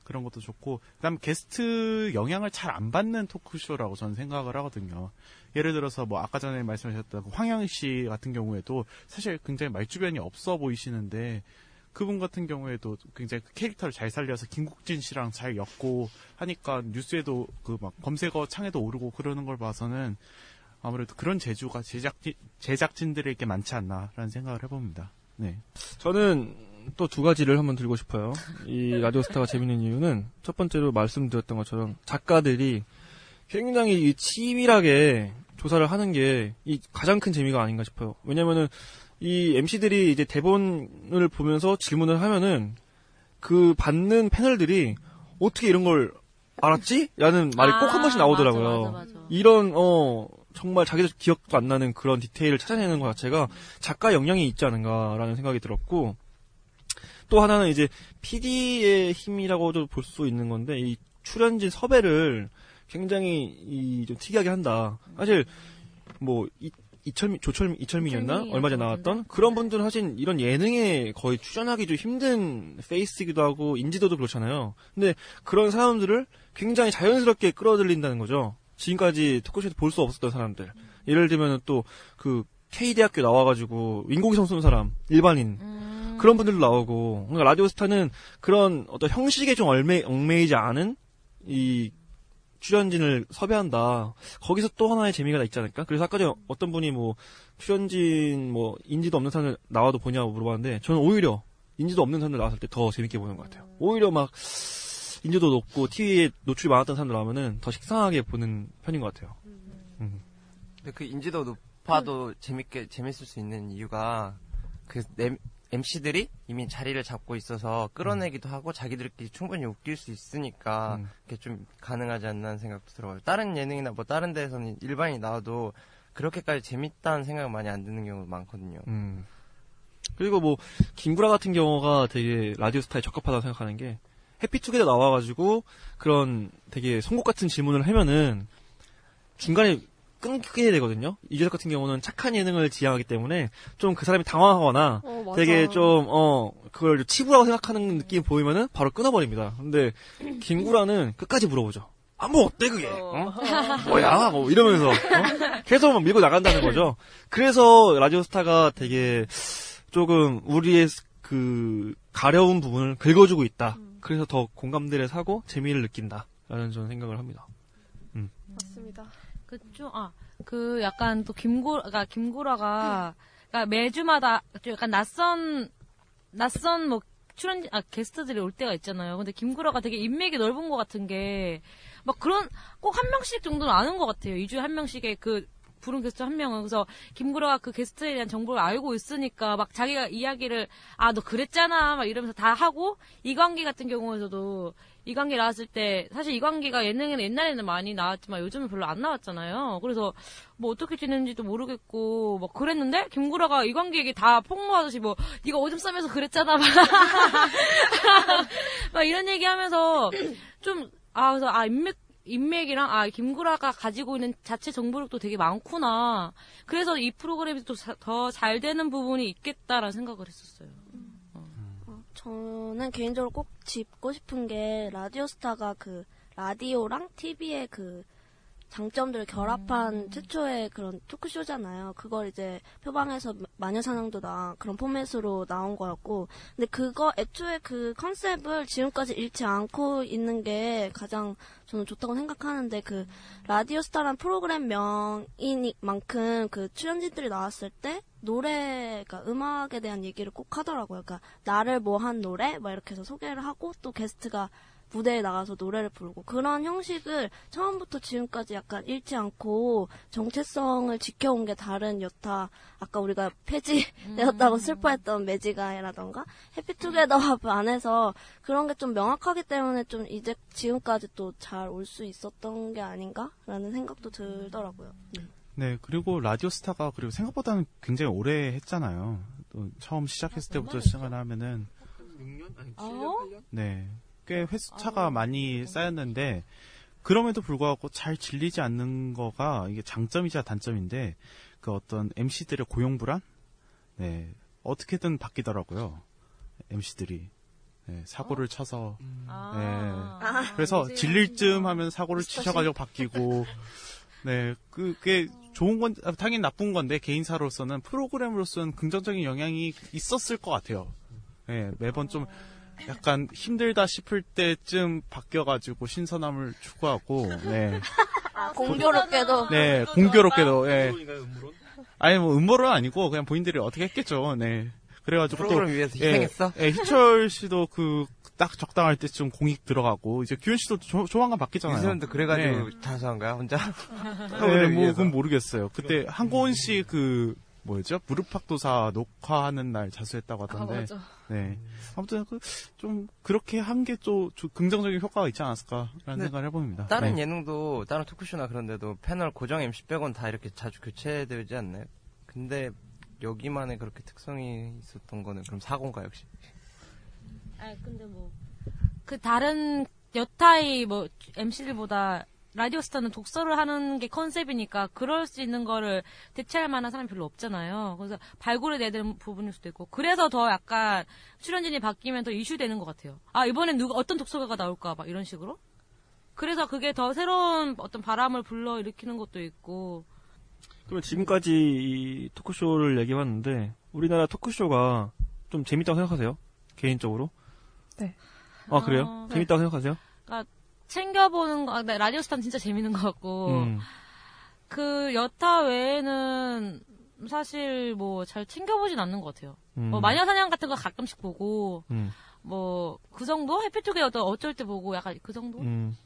C: 그런 것도 좋고 그다음 게스트 영향을 잘 안 받는 토크쇼라고 저는 생각을 하거든요. 예를 들어서 뭐 아까 전에 말씀하셨던 그 황영 씨 같은 경우에도 사실 굉장히 말주변이 없어 보이시는데 그분 같은 경우에도 굉장히 그 캐릭터를 잘 살려서 김국진 씨랑 잘 엮고 하니까 뉴스에도 그 막 검색어 창에도 오르고 그러는 걸 봐서는 아무래도 그런 재주가 제작진 제작진들에게 많지 않나라는 생각을 해봅니다. 네.
B: 저는 또 두 가지를 한번 들고 싶어요. 이 라디오스타가 재밌는 이유는 첫 번째로 말씀드렸던 것처럼 작가들이 굉장히 이 치밀하게 조사를 하는 게 이 가장 큰 재미가 아닌가 싶어요. 왜냐면은 이 MC들이 이제 대본을 보면서 질문을 하면은 그 받는 패널들이 어떻게 이런 걸 알았지? 라는 말이 꼭한 번씩 나오더라고요.
E: 아, 맞아, 맞아, 맞아.
B: 이런 어 정말 자기들 기억도 안 나는 그런 디테일을 찾아내는 것 자체가 작가 영향이 있지 않은가라는 생각이 들었고 또 하나는 이제 PD의 힘이라고도 볼 수 있는 건데 이 출연진 섭외를 굉장히 이 좀 특이하게 한다. 사실 뭐 이, 이철미 조철미 이철민이었나 얼마 전에
E: 것
B: 나왔던
E: 같은데.
B: 그런 분들 하신 이런 예능에 거의 출연하기 좀 힘든 페이스이기도 하고 인지도도 그렇잖아요. 근데 그런 사람들을 굉장히 자연스럽게 끌어들인다는 거죠. 지금까지 토크쇼에서 볼 수 없었던 사람들. 예를 들면 또 그 K대학교 나와가지고 인공위성 쏘는 사람, 일반인.
E: 음.
B: 그런 분들도 나오고. 그러니까 라디오스타는 그런 어떤 형식에 좀 얽매, 얽매이지 않은 이 출연진을 섭외한다. 거기서 또 하나의 재미가 있지 않을까? 그래서 아까 전에 어떤 분이 뭐 출연진 뭐 인지도 없는 사람들 나와도 보냐고 물어봤는데 저는 오히려 인지도 없는 사람들 나왔을 때 더 재밌게 보는 것 같아요. 오히려 막 인지도 높고 TV에 노출이 많았던 사람들 나오면은 더 식상하게 보는 편인 것 같아요. 음.
F: 근데 그 인지도 높아도 재밌게 재밌을 수 있는 이유가 그 MC들이 이미 자리를 잡고 있어서 끌어내기도 하고 자기들끼리 충분히 웃길 수 있으니까
B: 음.
F: 그게 좀 가능하지 않나 하는 생각도 들어요. 다른 예능이나 뭐 다른 데에서는 일반인이 나와도 그렇게까지 재밌다는 생각 많이 안 드는 경우가 많거든요.
B: 음. 그리고 뭐 김구라 같은 경우가 되게 라디오 스타에 적합하다고 생각하는 게 해피투게더 나와가지고 그런 되게 송곳 같은 질문을 하면은 중간에 끊게 되거든요. 이재석 같은 경우는 착한 예능을 지향하기 때문에 좀 그 사람이 당황하거나
D: 어.
B: 되게 좀, 어, 그걸 치부라고 생각하는 느낌이 보이면은 바로 끊어버립니다. 근데 김구라는 끝까지 물어보죠. 아, 뭐 어때 그게? 어? 뭐야? 뭐 이러면서 어? 계속 막 밀고 나간다는 거죠. 그래서 라디오스타가 되게 조금 우리의 그 가려운 부분을 긁어주고 있다. 그래서 더 공감대를 사고 재미를 느낀다라는 저는 생각을 합니다.
D: 맞습니다.
E: 그죠? 아, 그 약간 또 김구, 그러니까 김구라가, 그러니까 매주마다 좀 약간 낯선, 낯선 뭐 출연, 아, 게스트들이 올 때가 있잖아요. 근데 김구라가 되게 인맥이 넓은 것 같은 게, 막 그런, 꼭 한 명씩 정도는 아는 것 같아요. 2주에 한 명씩의 그, 부른 게스트 한 명은. 그래서 김구라가 그 게스트에 대한 정보를 알고 있으니까 막 자기가 이야기를, 아, 너 그랬잖아. 막 이러면서 다 하고, 이광기 같은 경우에서도 이광기 나왔을 때 사실 이광기가 예능에는 옛날에는 많이 나왔지만 요즘은 별로 안 나왔잖아요. 그래서 뭐 어떻게 지냈는지도 모르겠고 막 그랬는데 김구라가 이광기에게 다 폭로하듯이 뭐 네가 오줌 싸면서 그랬잖아 막, 막 이런 얘기하면서 좀 아 그래서 아 인맥 인맥이랑 아 김구라가 가지고 있는 자체 정보력도 되게 많구나. 그래서 이 프로그램이 또 더 잘 되는 부분이 있겠다라는 생각을 했었어요.
A: 어, 저는 개인적으로 꼭 짚고 싶은 게 라디오스타가 그 라디오랑 TV의 그 장점들을 결합한 최초의 그런 토크쇼잖아요. 그걸 이제 표방해서 마녀사냥도 나 그런 포맷으로 나온 거였고, 근데 그거 애초에 그 컨셉을 지금까지 잃지 않고 있는 게 가장 저는 좋다고 생각하는데 그 라디오스타란 프로그램 명이니만큼 그 출연진들이 나왔을 때 노래, 그러니까 음악에 대한 얘기를 꼭 하더라고요. 그러니까 나를 뭐 한 노래, 막 이렇게 해서 소개를 하고 또 게스트가 무대에 나가서 노래를 부르고 그런 형식을 처음부터 지금까지 약간 잃지 않고 정체성을 지켜온 게 다른 여타 아까 우리가 폐지되었다고 슬퍼했던 매지가이라던가 해피투게더 안에서 그런 게 좀 명확하기 때문에 좀 이제 지금까지 또 잘 올 수 있었던 게 아닌가라는 생각도 들더라고요. 네.
C: 네, 그리고 라디오스타가 그리고 생각보다는 굉장히 오래 했잖아요. 또 처음 시작했을 때부터 시작을 하면은
B: 6년? 아니,
E: 어?
C: 네. 꽤 횟수차가 많이 쌓였는데 그럼에도 불구하고 잘 질리지 않는 거가 이게 장점이자 단점인데 그 어떤 MC들의 고용 불안? 네. 어떻게든 바뀌더라고요. MC들이. 네, 사고를 쳐서
E: 아.
C: 네. 그래서 질릴 쯤 하면 사고를 치셔가지고 바뀌고 네, 그게 좋은 건 아, 당연히 나쁜 건데 개인사로서는 프로그램으로서는 긍정적인 영향이 있었을 것 같아요. 네, 매번 좀 약간 힘들다 싶을 때쯤 바뀌어가지고 신선함을 추구하고, 네,
A: 아, 공교롭게도
C: 네, 공교롭게도, 예.
B: 음모론?
C: 아니 뭐 음모론 아니고 그냥 본인들이 어떻게 했겠죠, 네. 그래가지고 또
F: 프로그램 위해서
C: 예,
F: 희생했어?
C: 예, 희철 씨도 그 딱 적당할 때쯤 공익 들어가고 이제 규현 씨도 조, 조만간 바뀌잖아요.
F: 유세윤도 그래가지고
C: 네.
F: 자수한 거야 혼자?
C: 네, 뭐. 그건 모르겠어요. 그때 한고은 씨그 뭐였죠? 무릎팍도사 녹화하는 날 자수했다고
D: 아,
C: 하던데.
D: 맞아.
C: 네. 아무튼 그좀 그렇게 한게좀 긍정적인 효과가 있지 않았을까라는
F: 근데
C: 생각을 해봅니다.
F: 다른
C: 네.
F: 예능도 다른 토크쇼나 그런데도 패널 고정 MC 빼곤 다 이렇게 자주 교체되지 않나요? 근데 여기만의 그렇게 특성이 있었던 거는 그럼 사고인가 역시?
E: 아 근데 뭐 그 다른 여타의 뭐 MC들보다 라디오스타는 독서를 하는 게 컨셉이니까 그럴 수 있는 거를 대체할 만한 사람이 별로 없잖아요. 그래서 발굴을 내야 되는 부분일 수도 있고 그래서 더 약간 출연진이 바뀌면 더 이슈되는 것 같아요. 아 이번엔 누가 어떤 독서가가 나올까 막 이런 식으로. 그래서 그게 더 새로운 어떤 바람을 불러 일으키는 것도 있고.
B: 그러면 지금까지 이 토크쇼를 얘기해봤는데 우리나라 토크쇼가 좀 재밌다고 생각하세요? 개인적으로?
D: 네.
B: 아 그래요?
E: 아, 네.
B: 재밌다고 생각하세요?
E: 그러니까 챙겨보는 거, 아, 네, 라디오 스타는 진짜 재밌는 것 같고.
B: 음.
E: 그 여타 외에는 사실 뭐 잘 챙겨보진 않는 것 같아요.
B: 음.
E: 뭐 마녀사냥 같은 거 가끔씩 보고
B: 음.
E: 뭐그 정도 해피투게 어떤 어쩔 때 보고 약간 그 정도.
B: 음.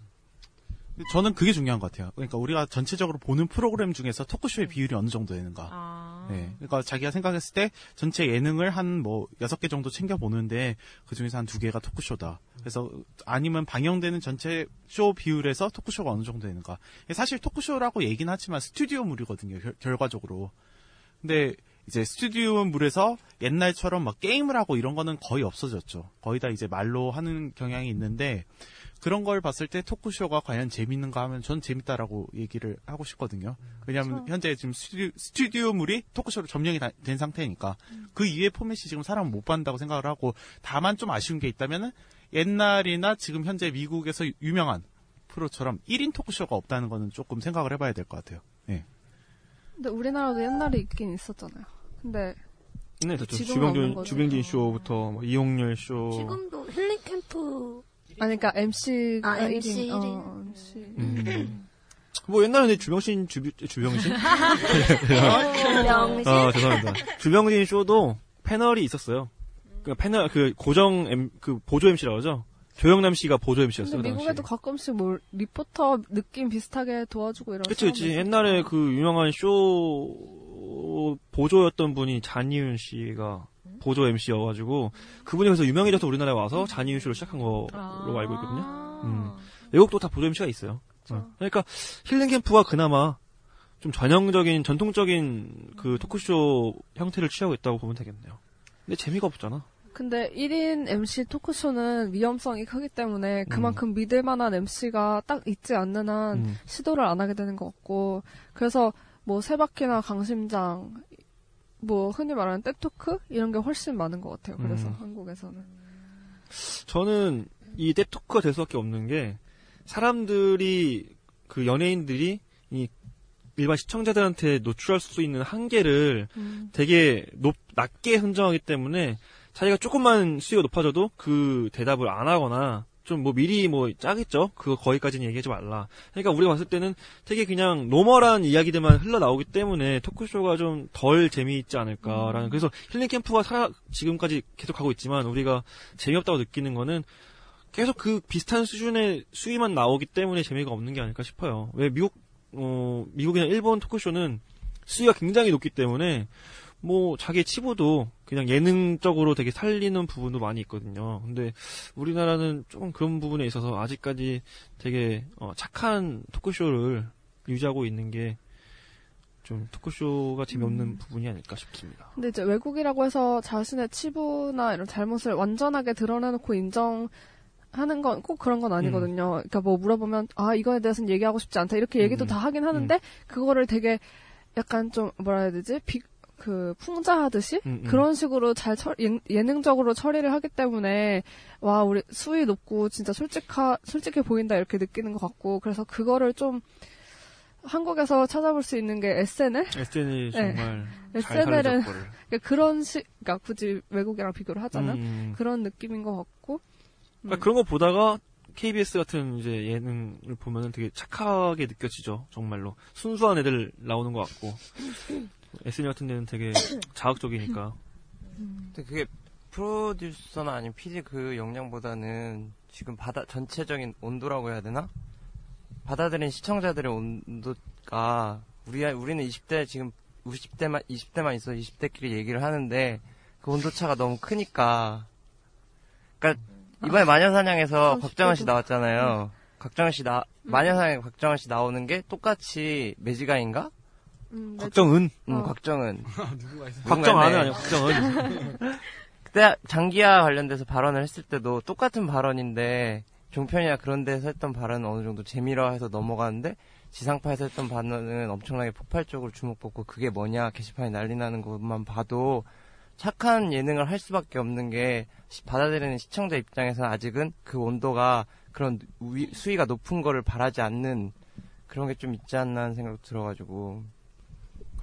C: 저는 그게 중요한 것 같아요. 그러니까 우리가 전체적으로 보는 프로그램 중에서 토크쇼의 비율이 어느 정도 되는가.
E: 아.
C: 네. 그러니까 자기가 생각했을 때 전체 예능을 한 뭐 여섯 개 정도 챙겨 보는데 그 중에서 한 두 개가 토크쇼다. 그래서 아니면 방영되는 전체 쇼 비율에서 토크쇼가 어느 정도 되는가. 사실 토크쇼라고 얘기는 하지만 스튜디오물이거든요. 결, 결과적으로. 근데 이제 스튜디오물에서 옛날처럼 막 게임을 하고 이런 거는 거의 없어졌죠. 거의 다 이제 말로 하는 경향이 있는데 그런 걸 봤을 때 토크쇼가 과연 재밌는가 하면 전 재밌다라고 얘기를 하고 싶거든요. 왜냐하면 현재 지금 스튜디오, 스튜디오 물이 토크쇼로 점령이 다- 된 상태니까 그 이외의 포맷이 지금 사람을 못 받는다고 생각을 하고 다만 좀 아쉬운 게 있다면은 옛날이나 지금 현재 미국에서 유명한 프로처럼 1인 토크쇼가 없다는 거는 조금 생각을 해봐야 될 것 같아요. 네.
D: 근데 우리나라도 옛날에 있긴 있었잖아요. 근데
B: 네, 주병준,
D: 거죠.
B: 주병진 쇼부터 뭐 이용렬 쇼.
A: 지금도 힐링 캠프
D: 아니 그러니까 MC가
A: 아, MC
D: 1인. 어. MC.
B: 음. 뭐 옛날에 주병신 주비, 주병신?
A: 명신
B: 아 죄송합니다. 주병진 쇼도 패널이 있었어요. 그 패널 그 고정 M, 그 보조 MC라고 하죠. 조영남 씨가 보조 MC였어요.
D: 근데 미국에도 가끔씩 뭐 리포터 느낌 비슷하게 도와주고 이런.
B: 그치, 그치. 옛날에 그 유명한 쇼 보조였던 분이 잔이윤 씨가 보조 MC여가지고 그분이 그래서 유명해져서 우리나라에 와서 잔이윤 쇼를 시작한 거로 알고 있거든요. 음. 외국도 다 보조 MC가 있어요. 어. 그러니까 힐링 캠프가 그나마 좀 전형적인 전통적인 그 토크쇼 형태를 취하고 있다고 보면 되겠네요. 근데 재미가 없잖아.
D: 근데 1인 MC 토크쇼는 위험성이 크기 때문에 그만큼 믿을 만한 MC가 딱 있지 않는 한
B: 음.
D: 시도를 안 하게 되는 것 같고 그래서 뭐 세바퀴나 강심장 뭐 흔히 말하는 떼토크 이런 게 훨씬 많은 것 같아요. 그래서
B: 음.
D: 한국에서는
B: 저는 이 뎁토크가 될 수밖에 없는 게 사람들이 그 연예인들이 이 일반 시청자들한테 노출할 수 있는 한계를
D: 음.
B: 되게 높, 낮게 선정하기 때문에 자기가 조금만 수위가 높아져도 그 대답을 안 하거나 좀 뭐 미리 뭐 짜겠죠? 그거 거기까지는 얘기하지 말라. 그러니까 우리가 봤을 때는 되게 그냥 normal한 이야기들만 흘러나오기 때문에 토크쇼가 좀 덜 재미있지 않을까라는. 그래서 힐링 캠프가 살아, 지금까지 계속 가고 있지만 우리가 재미없다고 느끼는 거는 계속 그 비슷한 수준의 수위만 나오기 때문에 재미가 없는 게 아닐까 싶어요. 왜 미국, 어, 미국이나 일본 토크쇼는 수위가 굉장히 높기 때문에 뭐 자기의 치부도 그냥 예능적으로 되게 살리는 부분도 많이 있거든요. 근데 우리나라는 조금 그런 부분에 있어서 아직까지 되게 어, 착한 토크쇼를 유지하고 있는 게 좀 토크쇼가 재미없는 부분이 아닐까 싶습니다.
D: 근데 이제 외국이라고 해서 자신의 치부나 이런 잘못을 완전하게 드러내놓고 인정 하는 건 꼭 그런 건 아니거든요. 그러니까 뭐 물어보면 아 이거에 대해서는 얘기하고 싶지 않다 이렇게 얘기도
B: 음.
D: 다 하긴 하는데 그거를 되게 약간 좀 뭐라 해야 되지 비, 그 풍자하듯이
B: 음, 음.
D: 그런 식으로 잘 처, 예, 예능적으로 처리를 하기 때문에 와 우리 수위 높고 진짜 솔직하 솔직해 보인다 이렇게 느끼는 것 같고 그래서 그거를 좀 한국에서 찾아볼 수 있는 게 SNL
B: SNL이
D: 네.
B: 정말 잘
D: SNL 은
B: 살려줘 거를.
D: 그러니까 그런 식, 그러니까 굳이 외국이랑 비교를 하자면
B: 음.
D: 그런 느낌인 것 같고.
B: 그러니까 그런 거 보다가 KBS 같은 이제 예능을 보면은 되게 착하게 느껴지죠. 정말로 순수한 애들 나오는 것 같고 SNL 같은 데는 되게 자극적이니까.
F: 근데 그게 프로듀서나 아니면 PD 그 역량보다는 지금 바다 전체적인 온도라고 해야 되나? 받아들인 시청자들의 온도가 우리 우리는 20대 지금 50대만 20대만 있어 20대끼리 얘기를 하는데 그 온도 차가 너무 크니까. 그러니까 이번에 마녀사냥에서 박정은 씨 나왔잖아요. 박정은 씨 나, 마녀사냥 박정은 씨 나오는 게 똑같이 매지가인가?
D: 음,
B: 곽정은.
F: 음,
D: 어.
F: 곽정은.
B: 곽정안은 아니야, 곽정은.
F: 그때 장기화 관련돼서 발언을 했을 때도 똑같은 발언인데 종편이나 그런 데서 했던 발언은 어느 정도 재미라 해서 넘어가는데 지상파에서 했던 발언은 엄청나게 폭발적으로 주목받고 그게 뭐냐 게시판에 난리 나는 것만 봐도 착한 예능을 할 수밖에 없는 게 시- 받아들이는 시청자 입장에서는 아직은 그 온도가 그런 위- 수위가 높은 거를 바라지 않는 그런 게 좀 있지 않나 하는 생각 들어가지고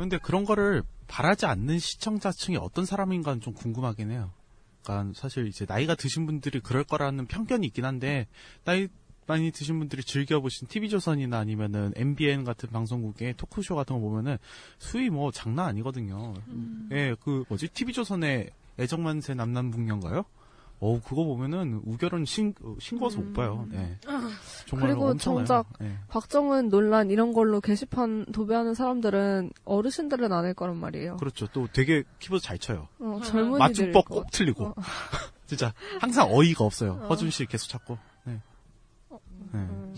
C: 그런데 그런 거를 바라지 않는 시청자층이 어떤 사람인가는 좀 궁금하긴 해요. 그러니까 사실 이제 나이가 드신 분들이 그럴 거라는 편견이 있긴 한데 나이 많이 드신 분들이 즐겨보신 TV조선이나 아니면은 MBN 같은 방송국의 토크쇼 같은 거 보면은 수위 뭐 장난 아니거든요. 예, 그 뭐지 TV조선의 애정만세 남남북녀인가요? 어 그거 보면은 우결은 신 신고서 못 봐요. 네. 정말
D: 그리고
C: 엄청나요.
D: 정작
C: 예.
D: 박정은 논란 이런 걸로 게시판 도배하는 사람들은 어르신들은 아닐 거란 말이에요.
C: 그렇죠. 또 되게 키보드 잘 쳐요.
D: 어, 젊은이들
C: 맞춤법 꼭 틀리고. 진짜 항상 어이가 없어요.
D: 어.
C: 허준 씨 계속 찾고. 네. 네.
D: 음.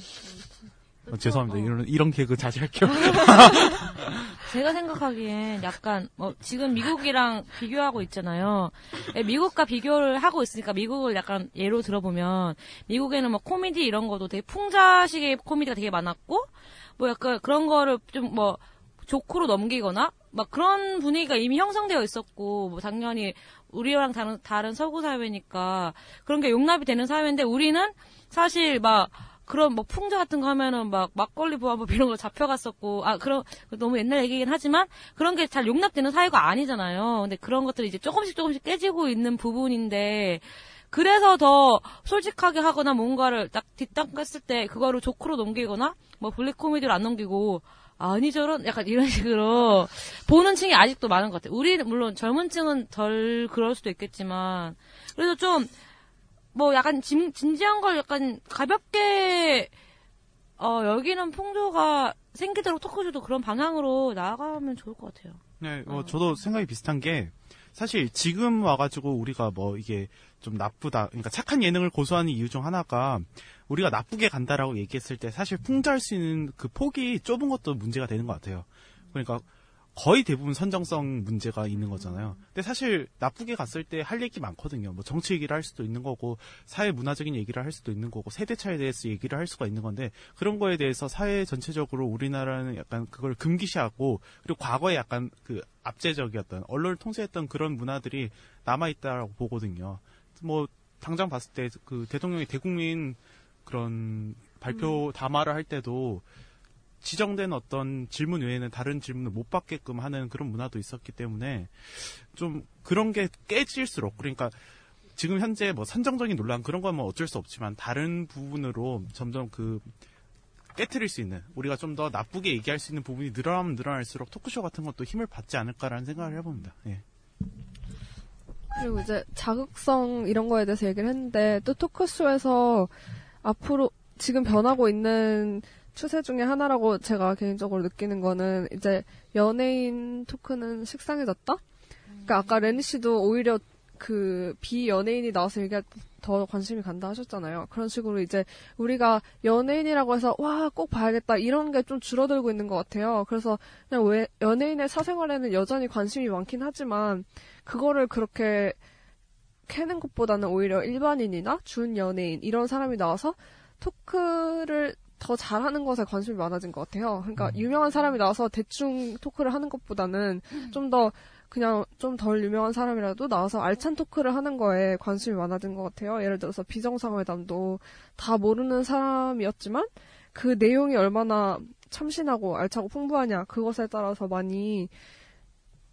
C: 어, 죄송합니다. 이런 이런 개그 자제할게요.
E: 제가 생각하기엔 약간 뭐 지금 미국이랑 비교하고 있잖아요. 예, 미국과 비교를 하고 있으니까 미국을 약간 예로 들어보면 미국에는 뭐 코미디 이런 것도 되게 풍자식의 코미디가 되게 많았고 뭐 약간 그런 거를 좀 뭐 조크로 넘기거나 막 그런 분위기가 이미 형성되어 있었고 뭐 당연히 우리랑 다른 다른 서구 사회니까 그런 게 용납이 되는 사회인데 우리는 사실 막 그런 뭐 풍자 같은 거 하면은 막 막걸리 부화법 이런 거 잡혀갔었고 아 그런 너무 옛날 얘기긴 하지만 그런 게 잘 용납되는 사회가 아니잖아요. 근데 그런 것들이 이제 조금씩 조금씩 깨지고 있는 부분인데 그래서 더 솔직하게 하거나 뭔가를 딱 뒷담 깠을 때 그거를 조크로 넘기거나 뭐 블랙 코미디로 안 넘기고 아니 저런 약간 이런 식으로 보는 층이 아직도 많은 것 같아요. 우리 물론 젊은 층은 덜 그럴 수도 있겠지만 그래서 좀 뭐 약간 진, 진지한 걸 약간 가볍게 어 여기는 풍조가 생기도록 토크쇼도 그런 방향으로 나아가면 좋을 것 같아요.
C: 네, 어, 저도 생각이 비슷한 게 사실 지금 와가지고 우리가 뭐 이게 좀 나쁘다, 그러니까 착한 예능을 고수하는 이유 중 하나가 우리가 나쁘게 간다라고 얘기했을 때 사실 풍자할 수 있는 그 폭이 좁은 것도 문제가 되는 것 같아요. 그러니까 거의 대부분 선정성 문제가 있는 거잖아요. 근데 사실 나쁘게 갔을 때 할 얘기 많거든요. 뭐 정치 얘기를 할 수도 있는 거고 사회 문화적인 얘기를 할 수도 있는 거고 세대 차에 대해서 얘기를 할 수가 있는 건데 그런 거에 대해서 사회 전체적으로 우리나라는 약간 그걸 금기시하고 그리고 과거에 약간 그 압제적이었던 언론을 통제했던 그런 문화들이 남아 있다라고 보거든요. 뭐 당장 봤을 때 그 대통령이 대국민 그런 발표 담화를 할 때도 지정된 어떤 질문 외에는 다른 질문을 못 받게끔 하는 그런 문화도 있었기 때문에 좀 그런 게 깨질수록 그러니까 지금 현재 뭐 선정적인 논란 그런 건 뭐 어쩔 수 없지만 다른 부분으로 점점 그 깨트릴 수 있는 우리가 좀 더 나쁘게 얘기할 수 있는 부분이 늘어나면 늘어날수록 토크쇼 같은 것도 힘을 받지 않을까라는 생각을 해봅니다. 예.
D: 그리고 이제 자극성 이런 거에 대해서 얘기를 했는데 또 토크쇼에서 앞으로 지금 변하고 있는 추세 중에 하나라고 제가 개인적으로 느끼는 거는 이제 연예인 토크는 식상해졌다? 그러니까 아까 레니 씨도 오히려 그 비연예인이 나와서 얘기할 때더 관심이 간다 하셨잖아요. 그런 식으로 이제 우리가 연예인이라고 해서 와 꼭 봐야겠다 이런 게 좀 줄어들고 있는 것 같아요. 그래서 그냥 왜 연예인의 사생활에는 여전히 관심이 많긴 하지만 그거를 그렇게 캐는 것보다는 오히려 일반인이나 준 연예인 이런 사람이 나와서 토크를 더 잘하는 것에 관심이 많아진 것 같아요. 그러니까 유명한 사람이 나와서 대충 토크를 하는 것보다는 좀 더 그냥 좀 덜 유명한 사람이라도 나와서 알찬 토크를 하는 거에 관심이 많아진 것 같아요. 예를 들어서 비정상회담도 다 모르는 사람이었지만 그 내용이 얼마나 참신하고 알차고 풍부하냐 그것에 따라서 많이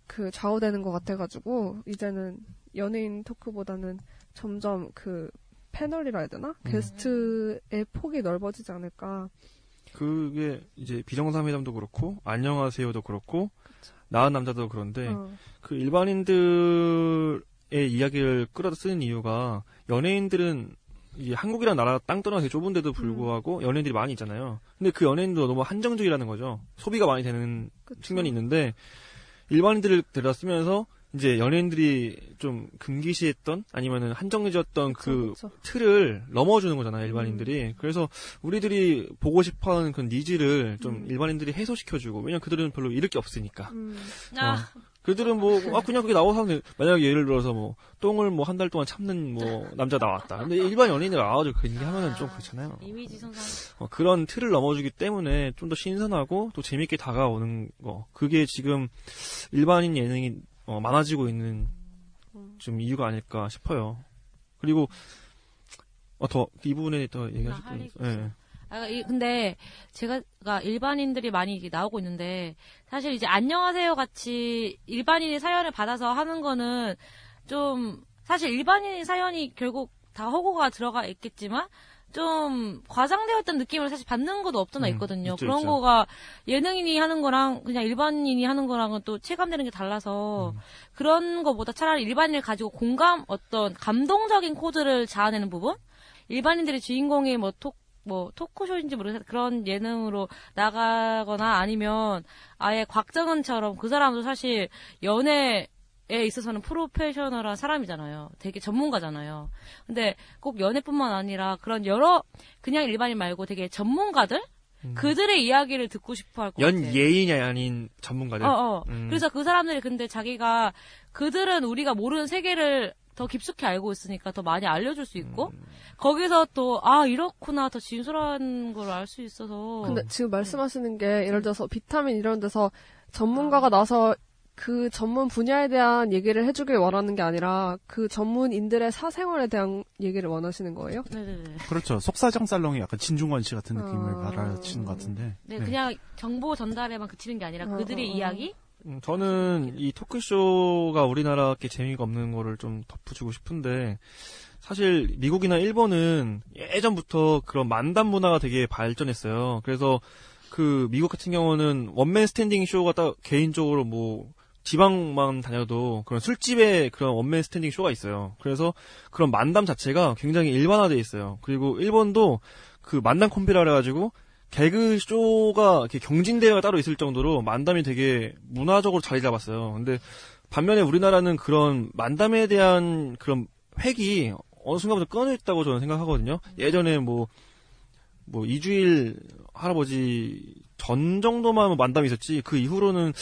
D: 그 좌우되는 것 같아가지고 이제는 연예인 토크보다는 점점 그 패널이라 해야 되나 게스트의 폭이 넓어지지 않을까.
B: 그게 이제 비정상회담도 그렇고 안녕하세요도 그렇고 나은 남자도 그런데
D: 어.
B: 그 일반인들의 이야기를 끌어다 쓰는 이유가 연예인들은 이 한국이라는 나라가 땅 떠나 되게 좁은데도 불구하고 연예인들이 많이 있잖아요. 근데 그 연예인도 너무 한정적이라는 거죠. 소비가 많이 되는 측면이 있는데 일반인들을 데려다 쓰면서 이제 연예인들이 좀 금기시했던 아니면은 한정해졌던 그
D: 그쵸.
B: 틀을 넘어주는 거잖아요, 일반인들이. 그래서 우리들이 보고 싶어 하는 그 needs를 좀 일반인들이 해소시켜주고, 왜냐 면 그들은 별로 잃을 게 없으니까.
E: 아.
B: 어. 그들은 뭐, 아, 그냥 그게 나와서 하면, 돼. 만약에 예를 들어서 뭐, 똥을 뭐 한 달 동안 참는 뭐, 남자 나왔다. 근데 일반 연예인이 나와가지고 그 얘기 하면은 좀 그렇잖아요.
E: 이미지 손상.
B: 어, 그런 틀을 넘어주기 때문에 좀 더 신선하고 또 재밌게 다가오는 거. 그게 지금 일반인 예능이 어, 많아지고 있는 좀 이유가 아닐까 싶어요. 그리고 어, 더, 이 부분에 더 얘기하실
E: 할
B: 분.
E: 얘기
B: 예.
E: 아, 이- 근데 제가 그러니까 일반인들이 많이 이게 나오고 있는데 사실 이제 안녕하세요 같이 일반인이 사연을 받아서 하는 거는 좀 사실 일반인 사연이 결국 다 허구가 들어가 있겠지만 좀 과장되었던 느낌을 사실 받는 것도 없잖아
B: 음,
E: 있거든요.
B: 있죠,
E: 그런
B: 있죠.
E: 거가 예능인이 하는 거랑 그냥 일반인이 하는 거랑은 또 체감되는 게 달라서
B: 음.
E: 그런 거보다 차라리 일반인을 가지고 공감 어떤 감동적인 코드를 자아내는 부분 일반인들이 주인공이 뭐 톡, 뭐, 토크쇼인지 모르겠어요. 그런 예능으로 나가거나 아니면 아예 곽정은처럼 그 사람도 사실 연애에 있어서는 프로페셔널한 사람이잖아요. 되게 전문가잖아요. 근데 꼭 연애뿐만 아니라 그런 여러, 그냥 일반인 말고 되게 전문가들? 그들의 이야기를 듣고 싶어 할 것 같아요.
B: 연 예인이 아닌 전문가들.
E: 어, 어.
B: 음.
E: 그래서 그 사람들이 근데 자기가 그들은 우리가 모르는 세계를 더 깊숙이 알고 있으니까 더 많이 알려줄 수 있고
B: 음.
E: 거기서 또 아 이렇구나 더 진솔한 걸 알 수 있어서
D: 근데 지금 말씀하시는 게 예를 들어서 비타민 이런 데서
E: 아.
D: 전문가가 나서 그 전문 분야에 대한 얘기를 해주길 원하는 게 아니라 그 전문인들의 사생활에 대한 얘기를 원하시는 거예요?
E: 네네네.
C: 그렇죠. 속사정 살롱이 약간 진중권 씨 같은 느낌을
D: 아.
C: 말하시는 것 같은데.
E: 네, 그냥 정보 전달에만 그치는 게 아니라
D: 어,
E: 그들의
D: 어, 어.
E: 이야기
B: 음, 저는 이 토크쇼가 우리나라께 재미가 없는 거를 좀 덧붙이고 싶은데 사실 미국이나 일본은 예전부터 그런 만담 문화가 되게 발전했어요. 그래서 그 미국 같은 경우는 one man standing show가 딱 개인적으로 뭐 지방만 다녀도 그런 술집에 그런 one man standing show가 있어요. 그래서 그런 만담 자체가 굉장히 일반화돼 있어요. 그리고 일본도 그 만담 콤비라 그래가지고 개그 쇼가 이렇게 경진 대회가 따로 있을 정도로 만담이 되게 문화적으로 자리 잡았어요. 근데 반면에 우리나라는 그런 만담에 대한 그런 획이 어느 순간부터 끊어 있다고 저는 생각하거든요. 예전에 뭐, 뭐, 이주일 할아버지 전 정도만 뭐 만담이 있었지, 그 이후로는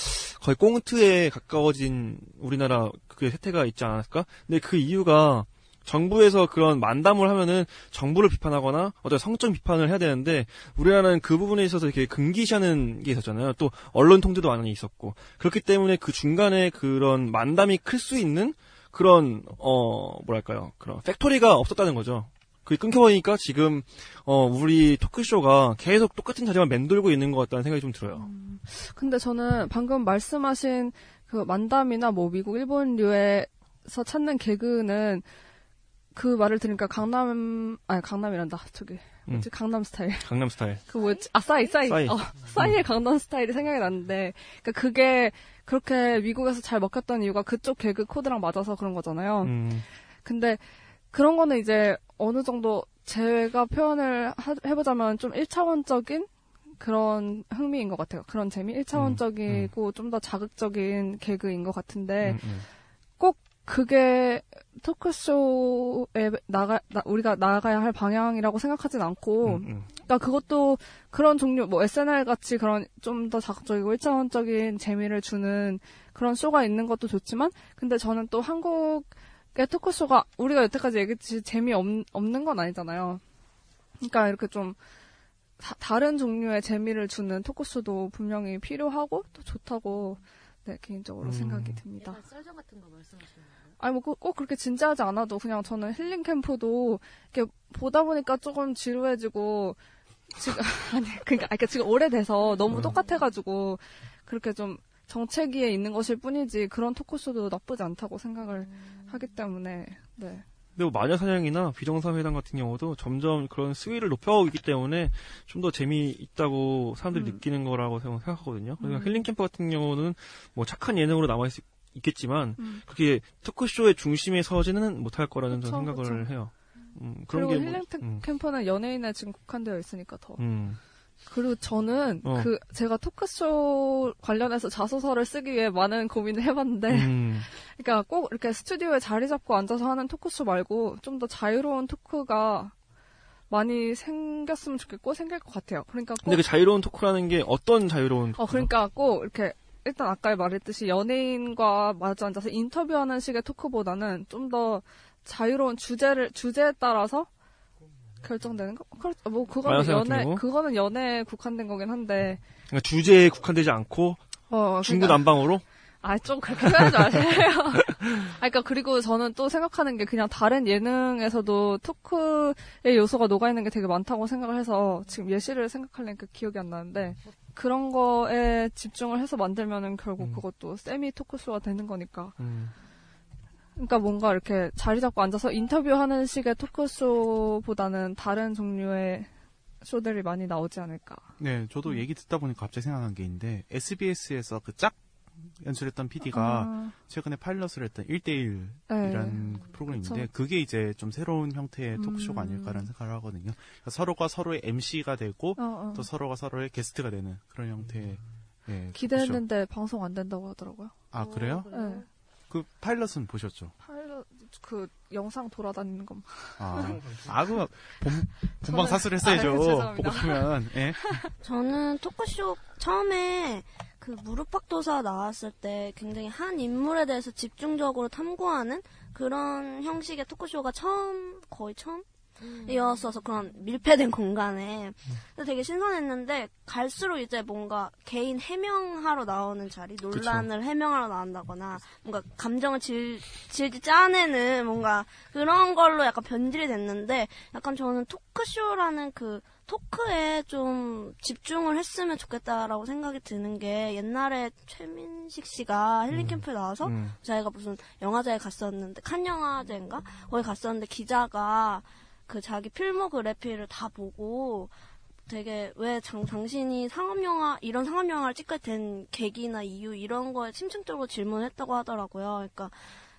B: 거의 꽁트에 가까워진 우리나라 그게 세태가 있지 않았을까? 근데 그 이유가 정부에서 그런 만담을 하면은 정부를 비판하거나 어떤 성적 비판을 해야 되는데 우리나라는 그 부분에 있어서 이렇게 금기시하는 게 있었잖아요. 또 언론 통제도 많이 있었고 그렇기 때문에 그 중간에 그런 만담이 클 수 있는 그런 어 뭐랄까요 그런 팩토리가 없었다는 거죠. 그게 끊겨버리니까 지금 어 우리 토크쇼가 계속 똑같은 자리만 맴돌고 있는 것 같다는 생각이 좀 들어요.
D: 근데 저는 방금 말씀하신 그 만담이나 뭐 미국 일본류에서 찾는 개그는 그 말을 들으니까 강남 아니 강남이란다 저기 뭐지 강남 스타일
B: 강남 스타일.
D: 그 뭐였지 아 싸이 싸이
B: 싸이.
D: 어, 싸이의 강남 스타일이 생각이 났는데 그러니까 그게 그렇게 미국에서 잘 먹혔던 이유가 그쪽 개그 코드랑 맞아서 그런 거잖아요.
B: 음.
D: 근데 그런 거는 이제 어느 정도 제가 표현을 하- 해보자면 좀 1차원적인 그런 흥미인 것 같아요. 그런 재미? 1차원적이고 좀더 자극적인 개그인 것 같은데
B: 음, 음.
D: 꼭 그게 토크쇼에 나가, 나- 우리가 나가야 할 방향이라고 생각하진 않고
B: 음, 음.
D: 그러니까 그것도 그런 종류 뭐 SNL 같이 그런 좀 더 자극적이고 일차원적인 재미를 주는 그런 쇼가 있는 것도 좋지만 근데 저는 또 한국 의 토크쇼가 우리가 여태까지 얘기했듯이 재미 없, 없는 건 아니잖아요. 그러니까 이렇게 좀 다, 른 종류의 재미를 주는 토크쇼도 분명히 필요하고 또 좋다고 네, 개인적으로
B: 음.
D: 생각이 듭니다.
E: 썰전 같은 거 말씀하시는 거예요?
D: 아니 뭐 꼭 그렇게 진지하지 않아도 그냥 저는 힐링 캠프도 이렇게 보다 보니까 조금 지루해지고 지금 아니 그러니까 아니, 그러니까 지금 오래돼서 너무 똑같아가지고 그렇게 좀 정체기에 있는 것일 뿐이지 그런 토크쇼도 나쁘지 않다고 생각을 하기 때문에 네.
B: 근데 뭐 마녀 사냥이나 비정상회담 같은 경우도 점점 그런 수위를 높여가고 있기 때문에 좀 더 재미있다고 사람들이
D: 음.
B: 느끼는 거라고 생각- 생각하거든요. 그러니까
D: 음.
B: 힐링 캠프 같은 경우는 뭐 착한 예능으로 남아 있, 겠지만
D: 음.
B: 그게 토크쇼의 중심에 서지는 못할 거라는
D: 그쵸,
B: 저는 생각을
D: 그쵸.
B: 해요. 음, 그런
D: 그리고
B: 게 뭐-
D: 힐링 캠-
B: 음,
D: 캠프는 연예인에 지금 국한되어 있으니까 더.
B: 음.
D: 그리고 저는
B: 어.
D: 그 제가 토크쇼 관련해서 자소서를 쓰기 위해 많은 고민을 해봤는데
B: 음.
D: 그러니까 꼭 이렇게 스튜디오에 자리 잡고 앉아서 하는 토크쇼 말고 좀 더 자유로운 토크가 많이 생겼으면 좋겠고 생길 것 같아요. 그러니까 꼭
B: 근데 그 자유로운 토크라는 게 어떤 자유로운
D: 어 그러니까 꼭 이렇게 일단 아까 말했듯이 연예인과 마주 앉아서 인터뷰하는 식의 토크보다는 좀 더 자유로운 주제를 주제에 따라서 결정되는 거? 뭐 그거는 연애? 그거는 연애에 국한된 거긴 한데
B: 그러니까 주제에 국한되지 않고
D: 어
B: 중구난방으로
H: 아, 좀 그렇게 생각하지 마세요. 아, 그니까, 그리고 저는 또 생각하는 게 그냥 다른 예능에서도 토크의 요소가 녹아있는 게 되게 많다고 생각을 해서 지금 예시를 생각하려니까 기억이 안 나는데 그런 거에 집중을 해서 만들면은 결국 그것도 세미 토크쇼가 되는 거니까.
B: 음.
H: 그러니까 뭔가 이렇게 자리 잡고 앉아서 인터뷰하는 식의 토크쇼보다는 다른 종류의 쇼들이 많이 나오지 않을까.
C: 네, 저도 얘기 듣다 보니까 갑자기 생각난 게 있는데 SBS에서 그 짝 연출했던 PD가
H: 아.
C: 최근에 파일럿을 했던 1대1이라는
H: 네.
C: 프로그램인데
H: 그쵸.
C: 그게 이제 좀 새로운 형태의 토크쇼가
H: 음.
C: 아닐까라는 생각을 하거든요. 그러니까 서로가 서로의 MC가 되고
H: 어, 어.
C: 또 서로가 서로의 게스트가 되는 그런 형태의 예, 토크쇼.
H: 기대했는데 방송 안 된다고 하더라고요.
C: 아 그래요?
H: 네.
C: 그 파일럿은 보셨죠?
H: 파일럿 그 영상 돌아다니는 것.
C: 아, 아, 그 본, 본방 사수를
H: 아,
C: 했어야죠.
H: 죄송합니다.
C: 보고 싶으면. 예.
A: 저는 토크쇼 처음에 그 무릎팍도사 나왔을 때 굉장히 한 인물에 대해서 집중적으로 탐구하는 그런 형식의 토크쇼가 처음 거의 처음 이었어서 그런 밀폐된 공간에. 되게 신선했는데 갈수록 이제 뭔가 개인 해명하러 나오는 자리 논란을 해명하러 나온다거나 뭔가 감정을 질, 질질 짜내는 뭔가 그런 걸로 약간 변질이 됐는데 약간 저는 토크쇼라는 그 토크에 좀 집중을 했으면 좋겠다라고 생각이 드는 게 옛날에 최민식 씨가 힐링 캠프에 나와서
B: 음.
A: 자기가 무슨 영화제에 갔었는데 칸 영화제인가? 거기 갔었는데 기자가 그 자기 filmography를 다 보고 되게 왜 장, 당신이 상업영화 이런 상업영화를 찍게 된 계기나 이유 이런 거에 심층적으로 질문했다고 하더라고요. 그러니까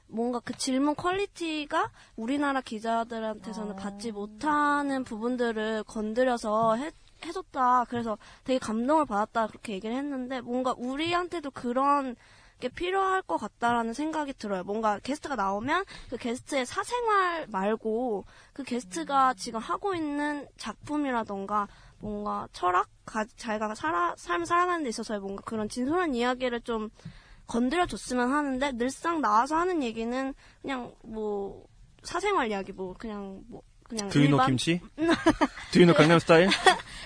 A: 뭔가 그 질문 quality가 우리나라 기자들한테서는 받지 못하는 부분들을 건드려서 해, 해줬다. 그래서 되게 감동을 받았다. 그렇게 얘기를 했는데 뭔가 우리한테도 그런 게 필요할 것 같다라는 생각이 들어요. 뭔가 게스트가 나오면 그 게스트의 사생활 말고 그 게스트가 지금 하고 있는 작품이라던가 뭔가 철학, 가, 자기가 살아, 삶을 살아가는 데 있어서의 뭔가 그런 진솔한 이야기를 좀 건드려줬으면 하는데 늘상 나와서 하는 얘기는 그냥 뭐 사생활 이야기 뭐 그냥 뭐 그냥
B: 두유노
A: 일반
B: 김치? 두유노 강남 스타일?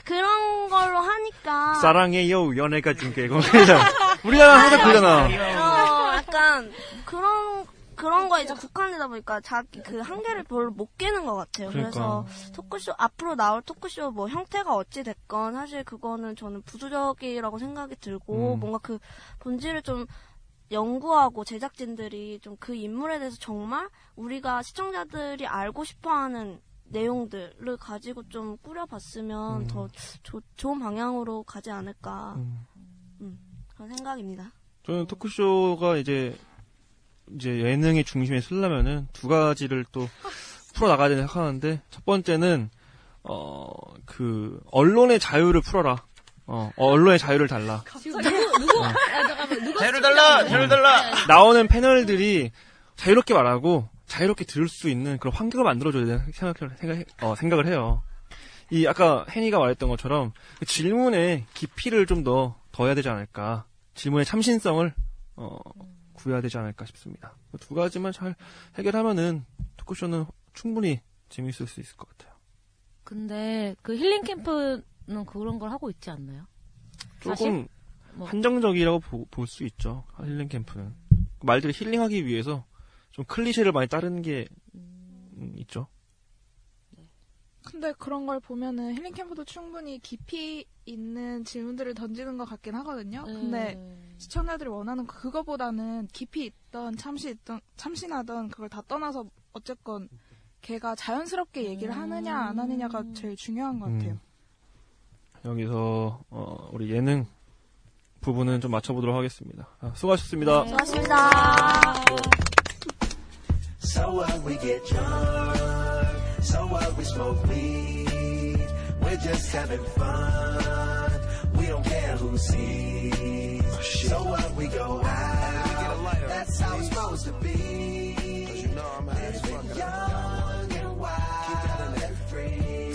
A: 그런 걸로 하니까
B: 사랑해요 연애가 이거 그냥 우리나라 항상 그러잖아.
A: 어, 약간 그런 그런 거 이제 국한되다 보니까 자기 그 한계를 별로 못 깨는 것 같아요. 그래서
B: 그러니까.
A: 토크쇼 앞으로 나올 토크쇼 뭐 형태가 어찌 됐건 사실 그거는 저는 부수적이라고 생각이 들고
B: 음.
A: 뭔가 그 본질을 좀 연구하고 제작진들이 좀 그 인물에 대해서 정말 우리가 시청자들이 알고 싶어하는 내용들을 가지고 좀 꾸려봤으면
B: 음.
A: 더 조- 좋은 방향으로 가지 않을까
B: 음.
A: 음, 그런 생각입니다.
B: 저는 토크쇼가 이제 이제 예능의 중심에 쓰려면은 두 가지를 또 풀어 나가야 된다 생각하는데 첫 번째는 어 그 언론의 자유를 풀어라. 어 언론의 자유를 달라.
E: 누구 누구? 아, 잠깐만
F: 자유를 달라! 자유를 달라!
B: 나오는 패널들이 자유롭게 말하고 자유롭게 들을 수 있는 그런 환경을 만들어줘야 되는 생각, 생각, 어, 생각을 해요. 이 아까 혜니가 말했던 것처럼 그 질문에 깊이를 좀 더 더해야 되지 않을까. 질문의 참신성을 어, 구해야 되지 않을까 싶습니다. 그두 가지만 잘 해결하면은 토크쇼는 충분히 재미있을 수 있을 것 같아요.
E: 근데 그 힐링 캠프는 그런 걸 하고 있지 않나요?
B: 조금?
E: 뭐.
B: 한정적이라고 볼 수 있죠. 힐링 캠프는 말들이 힐링하기 위해서 좀 클리셰를 많이 따르는 게 음, 있죠.
G: 근데 그런 걸 보면은 힐링 캠프도 충분히 깊이 있는 질문들을 던지는 것 같긴 하거든요.
E: 네.
G: 근데 시청자들이 원하는 그거보다는 깊이 있던 참시 있던 참신하던 그걸 다 떠나서 어쨌건 걔가 자연스럽게 얘기를 하느냐 안 하느냐가 제일 중요한 것 같아요.
B: 음. 여기서 어, 우리 예능 부분은 좀 맞춰보도록 하겠습니다. 아, 수고하셨습니다.
A: 고맙습니다.
I: So what we get drunk, so what we smoke weed, we're just having fun, we don't care who sees. So what we go out, that's how it's supposed to be. Living young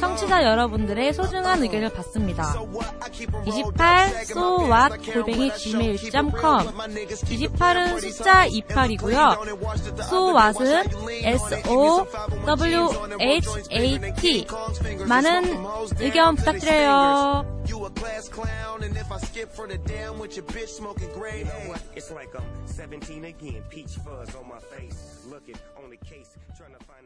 E: 청취자 여러분들의 소중한 의견을 받습니다. 28 so what 골뱅이 gmail.com 28은 숫자 28이고요. so what은 S O W H A T 많은 의견 부탁드려요.
J: It's like I'm 17 again, peach fuzz on my face, looking on the case, trying to find